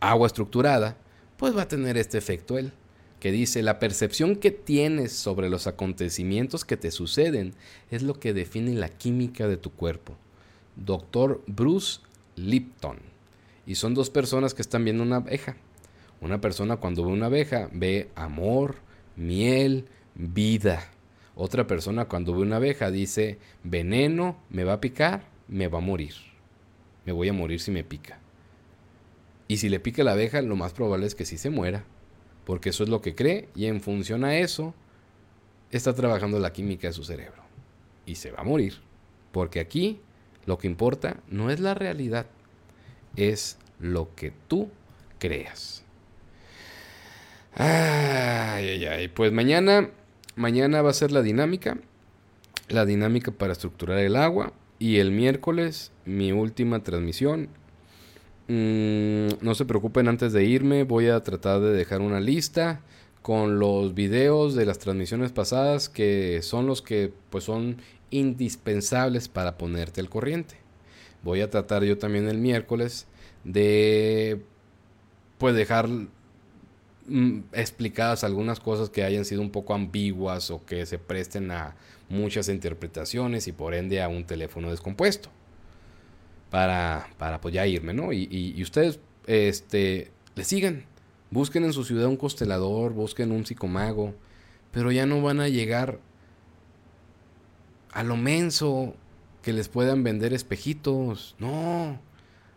agua estructurada, pues va a tener este efecto él, que dice, la percepción que tienes sobre los acontecimientos que te suceden es lo que define la química de tu cuerpo. Doctor Bruce Lipton. Y son dos personas que están viendo una abeja. Una persona cuando ve una abeja ve amor, miel, vida. Otra persona cuando ve una abeja dice veneno, me va a picar, me va a morir. Me voy a morir si me pica. Y si le pica la abeja, lo más probable es que sí se muera. Porque eso es lo que cree y en función a eso está trabajando la química de su cerebro. Y se va a morir. Porque aquí lo que importa no es la realidad, es lo que tú creas. Ay, ay, ay. Pues mañana, mañana va a ser la dinámica. La dinámica para estructurar el agua. Y el miércoles, mi última transmisión. Mm, no se preocupen antes de irme. Voy a tratar de dejar una lista con los videos de las transmisiones pasadas que son los que pues son indispensables para ponerte al corriente. Voy a tratar yo también el miércoles de pues dejar mm, explicadas algunas cosas que hayan sido un poco ambiguas o que se presten a muchas interpretaciones y por ende a un teléfono descompuesto. Para, para pues ya irme, ¿no? Y, y, ustedes este, le sigan. Busquen en su ciudad un constelador, busquen un psicomago, pero ya no van a llegar a lo menso que les puedan vender espejitos. No.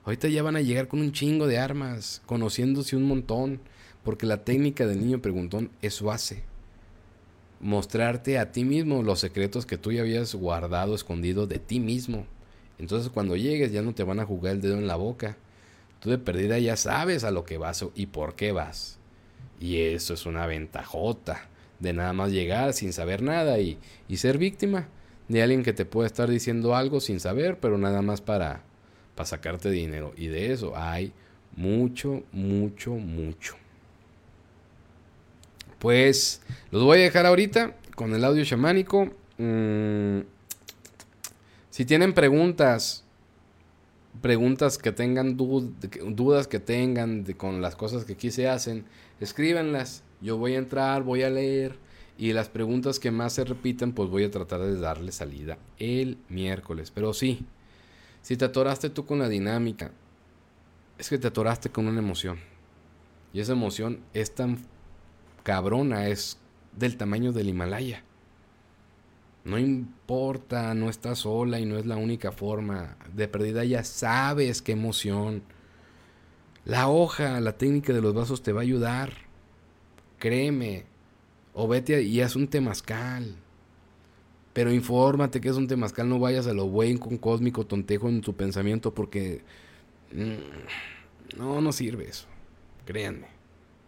Ahorita ya van a llegar con un chingo de armas, conociéndose un montón, porque la técnica del niño preguntón eso hace. Mostrarte a ti mismo los secretos que tú ya habías guardado, escondido de ti mismo. Entonces cuando llegues ya no te van a jugar el dedo en la boca. Tú de perdida ya sabes a lo que vas y por qué vas. Y eso es una ventajota de nada más llegar sin saber nada y, y ser víctima de alguien que te puede estar diciendo algo sin saber, pero nada más para, para sacarte dinero. Y de eso hay mucho, mucho, mucho. Pues los voy a dejar ahorita con el audio chamánico. Mm, si tienen preguntas, preguntas que tengan dudas que tengan con las cosas que aquí se hacen, escríbanlas. Yo voy a entrar, voy a leer y las preguntas que más se repiten, pues voy a tratar de darle salida el miércoles. Pero sí, si te atoraste tú con la dinámica, es que te atoraste con una emoción. Y esa emoción es tan cabrona, es del tamaño del Himalaya. No importa, no estás sola y no es la única forma. De perdida ya sabes qué emoción. La hoja, la técnica de los vasos te va a ayudar. Créeme, o vete y haz un temazcal. Pero infórmate que es un temazcal, no vayas a lo buen con cósmico tontejo en tu pensamiento porque mm, no, no sirve eso. Créanme.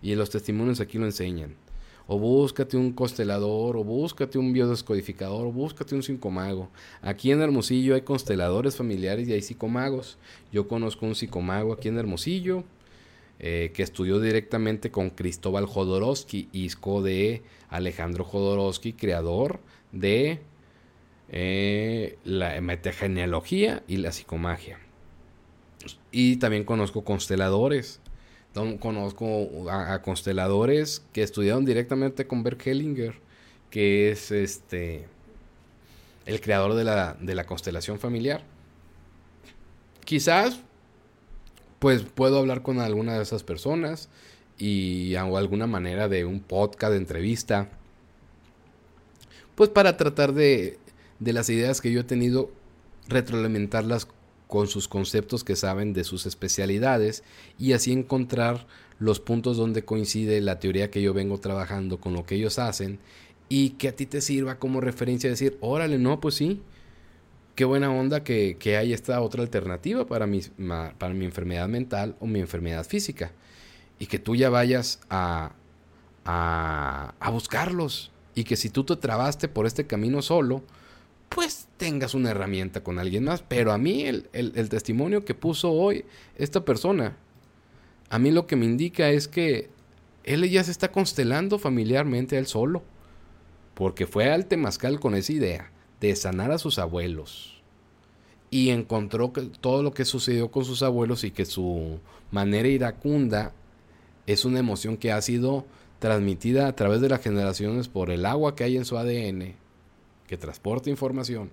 Y los testimonios aquí lo enseñan. o búscate un constelador, o búscate un biodescodificador, o búscate un psicomago. Aquí en Hermosillo hay consteladores familiares y hay psicomagos. Yo conozco un psicomago aquí en Hermosillo eh, que estudió directamente con Cristóbal Jodorowsky, hijo de Alejandro Jodorowsky, creador de eh, la metagenealogía y la psicomagia. Y también conozco consteladores. Conozco a, consteladores que estudiaron directamente con Bert Hellinger, que es este el creador de la, de la constelación familiar. Quizás, pues puedo hablar con alguna de esas personas y hago alguna manera de un podcast, de entrevista, pues para tratar de, de las ideas que yo he tenido, retroalimentarlas con sus conceptos que saben de sus especialidades y así encontrar los puntos donde coincide la teoría que yo vengo trabajando con lo que ellos hacen y que a ti te sirva como referencia decir, órale, no, pues sí, qué buena onda que, hay esta otra alternativa para mi, para mi enfermedad mental o mi enfermedad física y que tú ya vayas a, a, a buscarlos y que si tú te trabaste por este camino solo, pues tengas una herramienta con alguien más. Pero a mí el, testimonio que puso hoy esta persona, a mí lo que me indica es que él ya se está constelando familiarmente él solo. Porque fue al Temazcal con esa idea de sanar a sus abuelos. Y encontró que todo lo que sucedió con sus abuelos y que su manera iracunda es una emoción que ha sido transmitida a través de las generaciones por el agua que hay en su ADN que transporta información,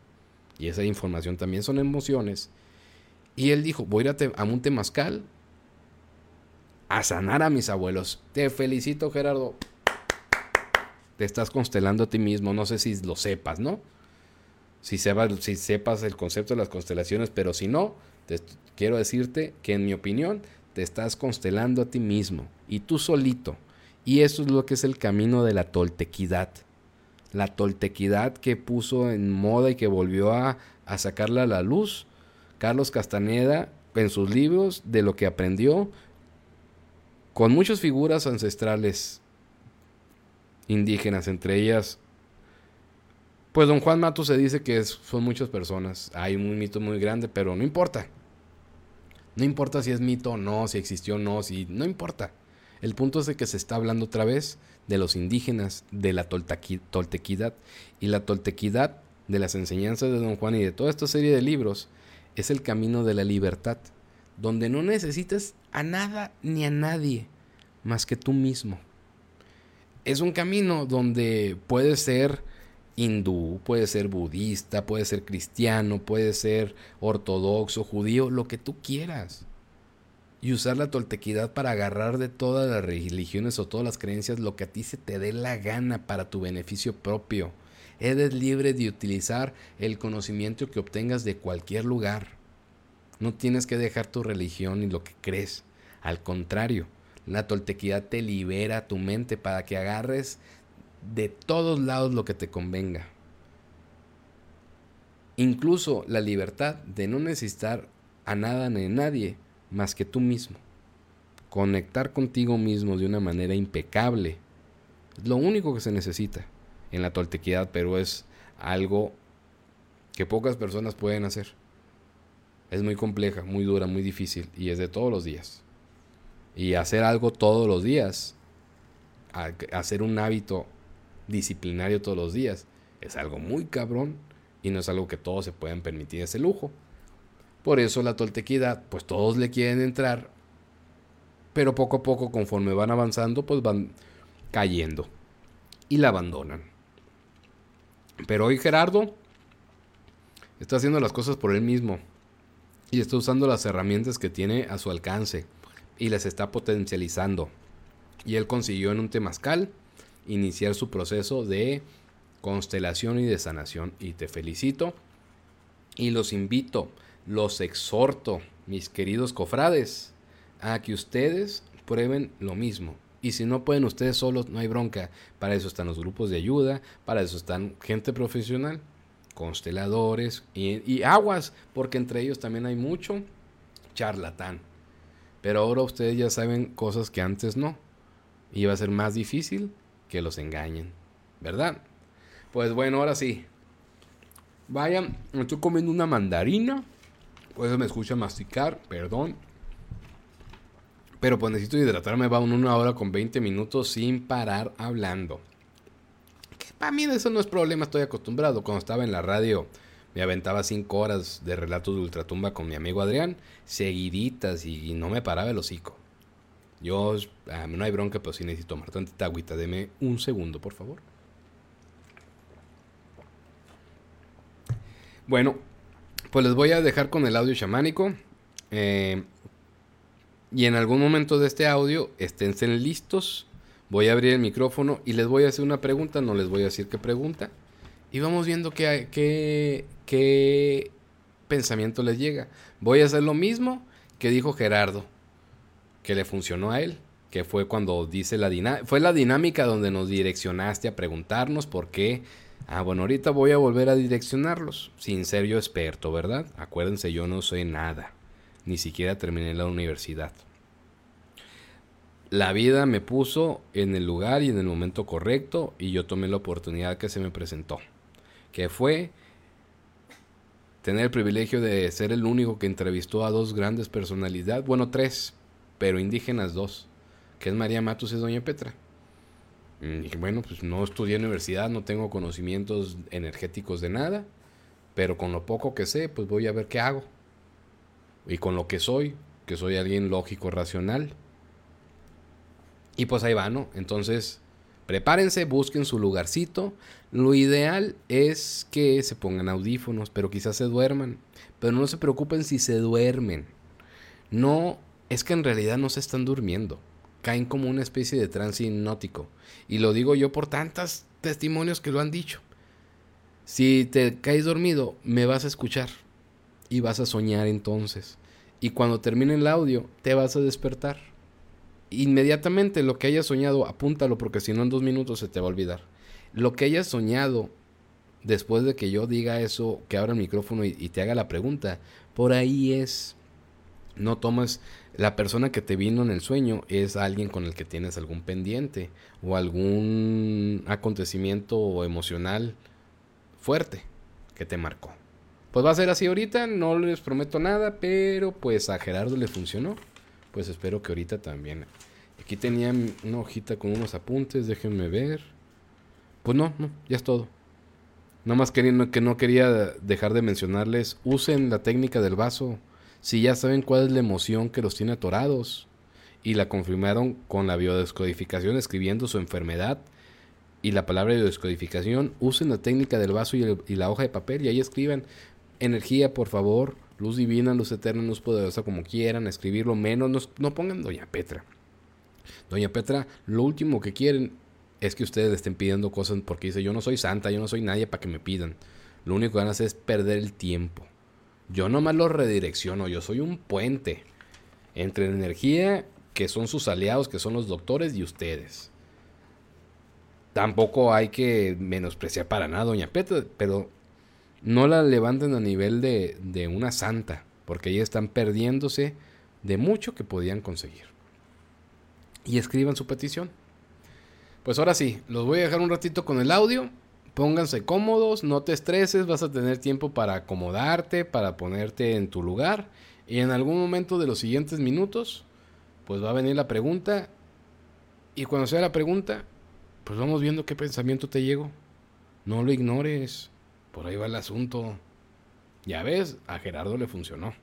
y esa información también son emociones, y él dijo, voy a ir a, un temazcal a sanar a mis abuelos. Te felicito, Gerardo. Te estás constelando a ti mismo, no sé si lo sepas, ¿no? Si, sepas el concepto de las constelaciones, pero si no, te, quiero decirte que en mi opinión te estás constelando a ti mismo y tú solito. Y eso es lo que es el camino de la toltequidad la toltequidad que puso en moda y que volvió a, sacarla a la luz. Carlos Castaneda en sus libros de lo que aprendió con muchas figuras ancestrales indígenas, entre ellas, pues don Juan Mato se dice que son muchas personas, hay un mito muy grande, pero no importa. No importa si es mito o no, si existió o no, si no importa. El punto es de que se está hablando otra vez de los indígenas, de la toltequidad. Y la toltequidad de las enseñanzas de Don Juan y de toda esta serie de libros es el camino de la libertad, donde no necesitas a nada ni a nadie más que tú mismo. Es un camino donde puedes ser hindú, puede ser budista, puede ser cristiano, puede ser ortodoxo, judío, lo que tú quieras y usar la toltequidad para agarrar de todas las religiones o todas las creencias lo que a ti se te dé la gana para tu beneficio propio. Eres libre de utilizar el conocimiento que obtengas de cualquier lugar. No tienes que dejar tu religión y lo que crees. Al contrario, la toltequidad te libera tu mente para que agarres de todos lados lo que te convenga. Incluso la libertad de no necesitar a nada ni a nadie más que tú mismo. Conectar contigo mismo de una manera impecable es lo único que se necesita en la toltequidad, pero es algo que pocas personas pueden hacer. Es muy compleja, muy dura, muy difícil y es de todos los días. Y hacer algo todos los días, hacer un hábito disciplinario todos los días, es algo muy cabrón y no es algo que todos se puedan permitir ese lujo. Por eso la toltequidad, pues todos le quieren entrar, pero poco a poco, conforme van avanzando, pues van cayendo y la abandonan. Pero hoy Gerardo está haciendo las cosas por él mismo y está usando las herramientas que tiene a su alcance y las está potencializando. Y él consiguió en un temazcal iniciar su proceso de constelación y de sanación. Y te felicito y los invito los exhorto, mis queridos cofrades, a que ustedes prueben lo mismo. Y si no pueden ustedes solos, no hay bronca. Para eso están los grupos de ayuda, para eso están gente profesional, consteladores y, aguas, porque entre ellos también hay mucho charlatán. Pero ahora ustedes ya saben cosas que antes no. Y va a ser más difícil que los engañen, ¿verdad? Pues bueno, ahora sí. Vayan, me estoy comiendo una mandarina. Pues me escucha masticar, perdón. Pero pues necesito hidratarme, va una hora con 20 minutos sin parar hablando. para mí eso no es problema, estoy acostumbrado. Cuando estaba en la radio me aventaba 5 horas de relatos de ultratumba con mi amigo Adrián, seguiditas y, no me paraba el hocico. Yo, no hay bronca, pero sí necesito tomar tantita agüita. Deme un segundo, por favor. Bueno, pues les voy a dejar con el audio chamánico. Eh, y en algún momento de este audio, esténse listos. Voy a abrir el micrófono y les voy a hacer una pregunta. No les voy a decir qué pregunta. Y vamos viendo qué, qué, qué pensamiento les llega. Voy a hacer lo mismo que dijo Gerardo, que le funcionó a él, que fue cuando dice la dinámica, fue la dinámica donde nos direccionaste a preguntarnos por qué. Ah, bueno, ahorita voy a volver a direccionarlos, sin ser yo experto, ¿verdad? Acuérdense, yo no soy nada ni siquiera terminé la universidad. La vida me puso en el lugar y en el momento correcto y yo tomé la oportunidad que se me presentó, que fue tener el privilegio de ser el único que entrevistó a dos grandes personalidades, bueno, tres, pero indígenas dos, que es María Matos y Doña Petra. Y bueno, pues no estudié en universidad, no tengo conocimientos energéticos de nada, pero con lo poco que sé, pues voy a ver qué hago y con lo que soy, que soy alguien lógico, racional. Y pues ahí va, ¿no? Entonces, prepárense, busquen su lugarcito. Lo ideal es que se pongan audífonos, pero quizás se duerman. Pero no se preocupen si se duermen. No, es que en realidad no se están durmiendo. Caen como una especie de trance hipnótico. Y lo digo yo por tantos testimonios que lo han dicho. Si te caes dormido, me vas a escuchar y vas a soñar entonces. Y cuando termine el audio, te vas a despertar. Inmediatamente lo que hayas soñado, apúntalo porque si no en dos minutos se te va a olvidar. Lo que hayas soñado después de que yo diga eso, que abra el micrófono y, te haga la pregunta, por ahí es. No tomes la persona que te vino en el sueño es alguien con el que tienes algún pendiente o algún acontecimiento emocional fuerte que te marcó. Pues va a ser así ahorita, no les prometo nada, pero pues a Gerardo le funcionó. Pues espero que ahorita también. Aquí tenía una hojita con unos apuntes, déjenme ver. Pues no, no, ya es todo. Nada más queriendo que no quería dejar de mencionarles, usen la técnica del vaso. Si ya saben cuál es la emoción que los tiene atorados y la confirmaron con la biodescodificación escribiendo su enfermedad y la palabra biodescodificación, usen la técnica del vaso y, la hoja de papel y ahí escriban energía, por favor, luz divina, luz eterna, luz poderosa, como quieran, escribirlo menos, no, pongan Doña Petra. Doña Petra, lo último que quieren es que ustedes estén pidiendo cosas porque dice, yo no soy santa, yo no soy nadie para que me pidan. Lo único que van a hacer es perder el tiempo. Yo nomás lo redirecciono, yo soy un puente entre la energía que son sus aliados, que son los doctores y ustedes. Tampoco hay que menospreciar para nada, doña Petra, pero no la levanten a nivel de, de una santa, porque ellos están perdiéndose de mucho que podían conseguir. Y escriban su petición. Pues ahora sí, los voy a dejar un ratito con el audio. Pónganse cómodos, no te estreses, vas a tener tiempo para acomodarte, para ponerte en tu lugar. Y en algún momento de los siguientes minutos, pues va a venir la pregunta. Y cuando sea la pregunta, pues vamos viendo qué pensamiento te llegó. No lo ignores. Por ahí va el asunto. Ya ves, a Gerardo le funcionó.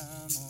time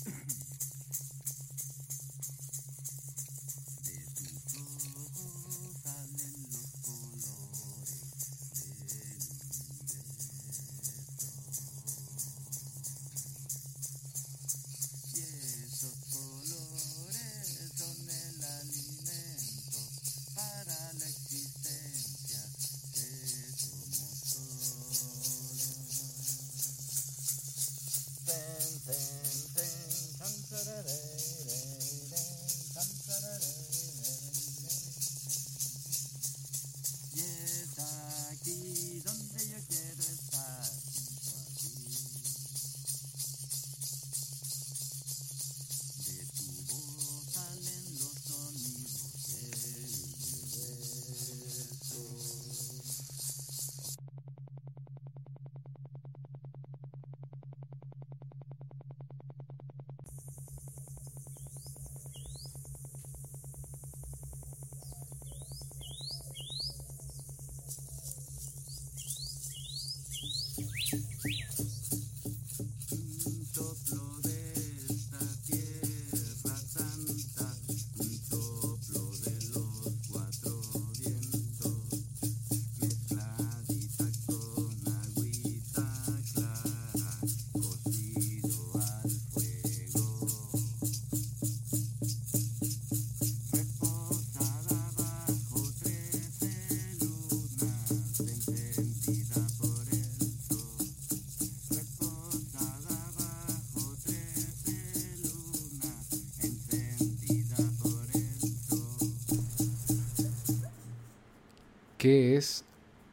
¿Qué es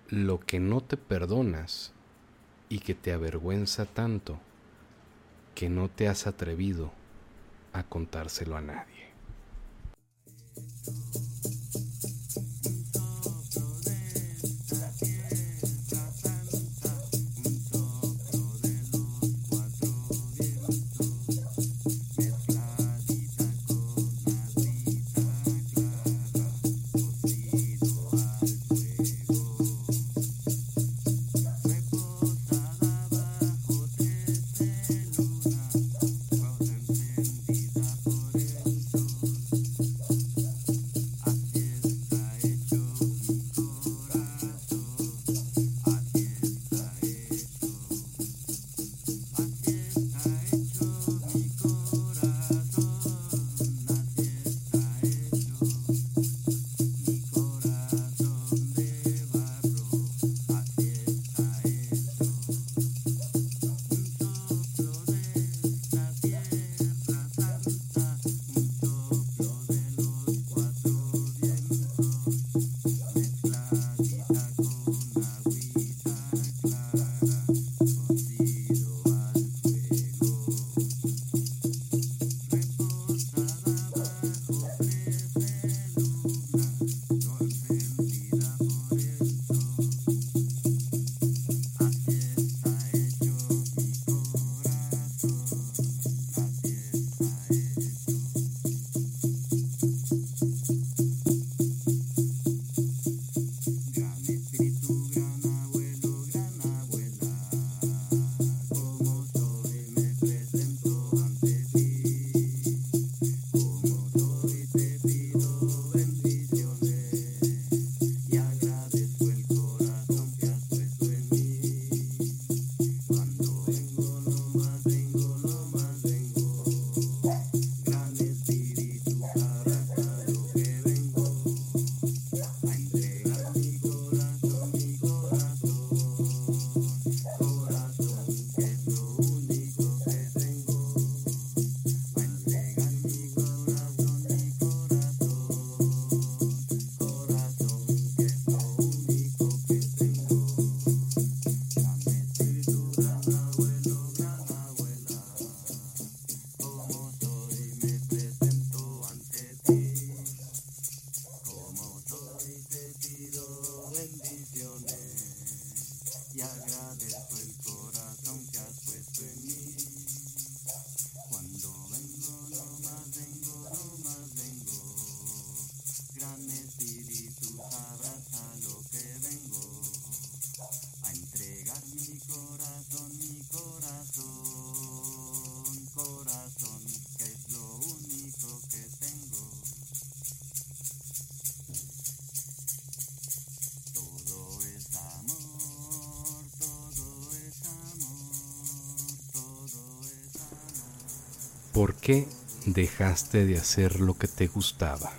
lo que no te perdonas y que te avergüenza tanto que no te has atrevido a contárselo a nadie? Dejaste de hacer lo que te gustaba?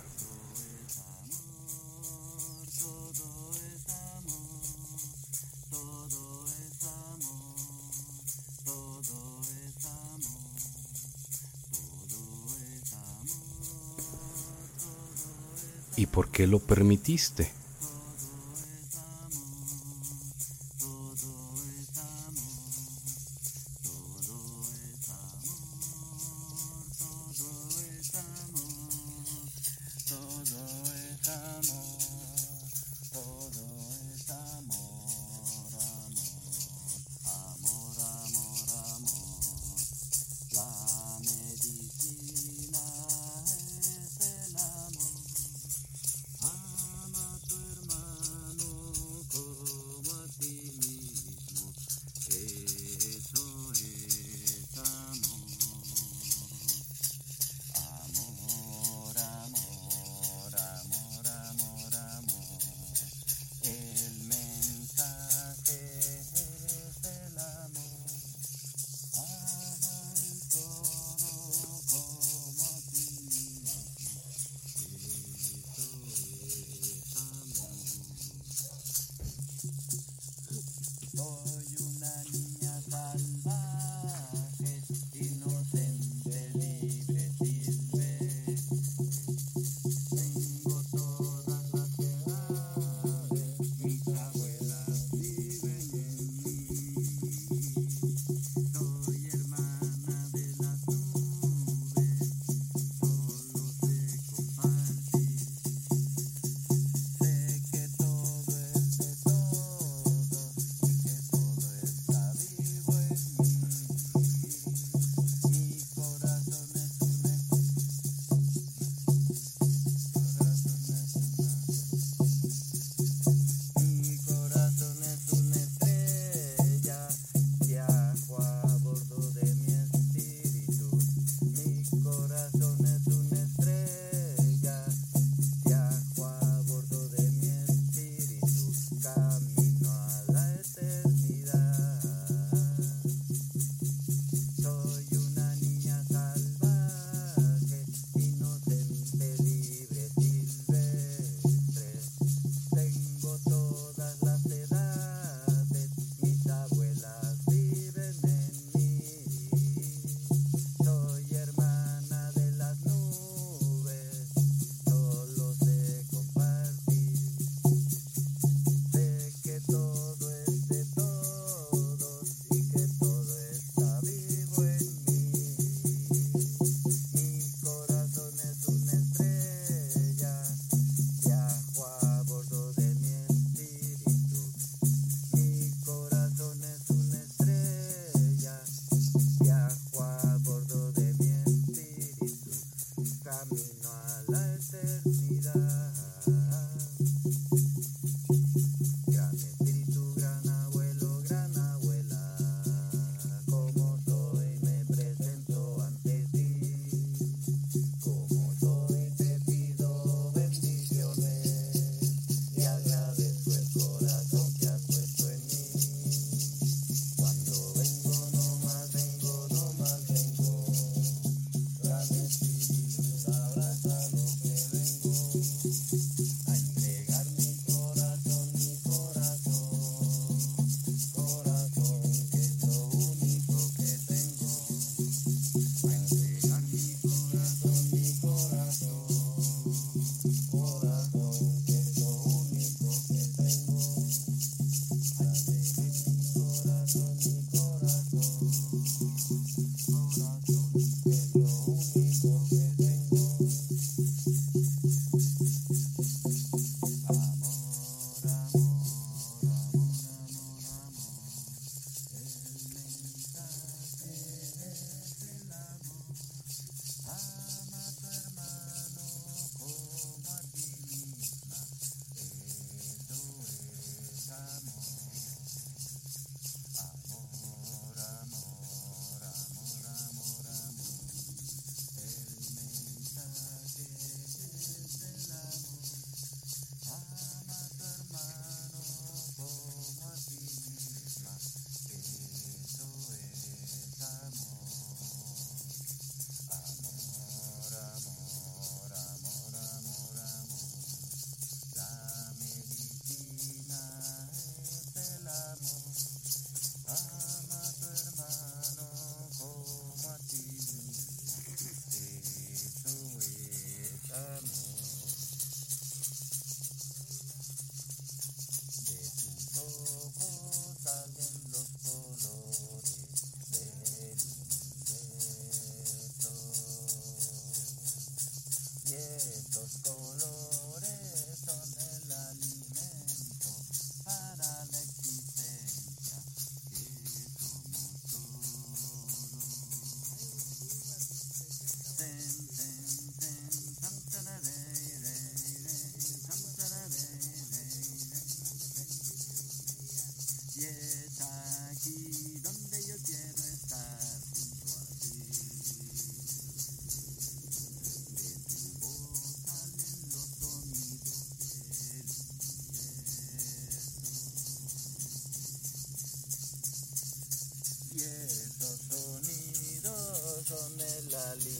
¿Y por qué lo permitiste? salí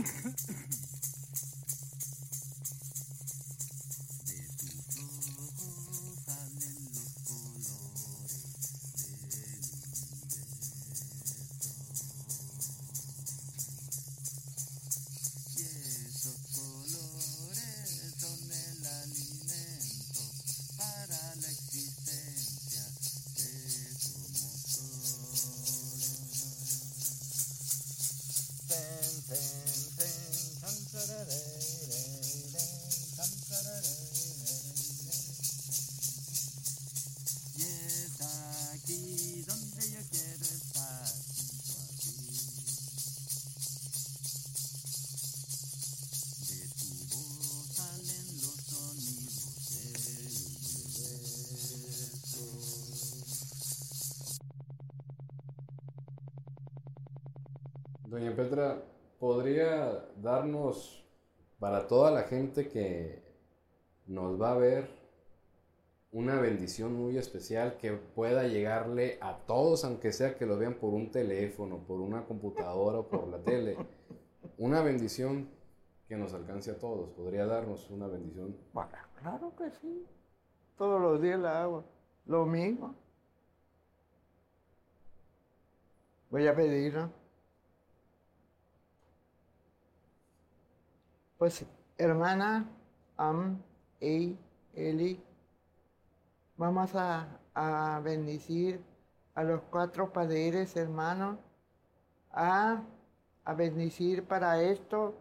Mm-hmm. Doña Petra, ¿podría darnos para toda la gente que nos va a ver una bendición muy especial que pueda llegarle a todos, aunque sea que lo vean por un teléfono, por una computadora o por la tele? Una bendición que nos alcance a todos. ¿Podría darnos una bendición? Claro que sí. Todos los días la hago. Lo mismo. Voy a pedir. Pues, hermana, Am, Ei, Eli, vamos a, bendecir a los cuatro padres, hermanos, a, a bendecir para esto,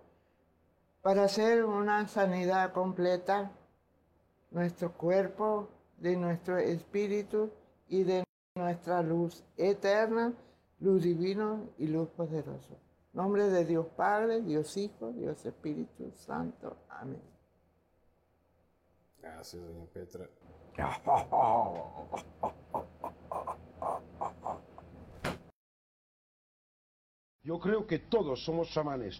para hacer una sanidad completa, nuestro cuerpo, de nuestro espíritu y de nuestra luz eterna, luz divino y luz poderosa. Nombre de Dios Padre, Dios Hijo, Dios Espíritu Santo. Amén. Gracias, doña Petra. Yo creo que todos somos chamanes.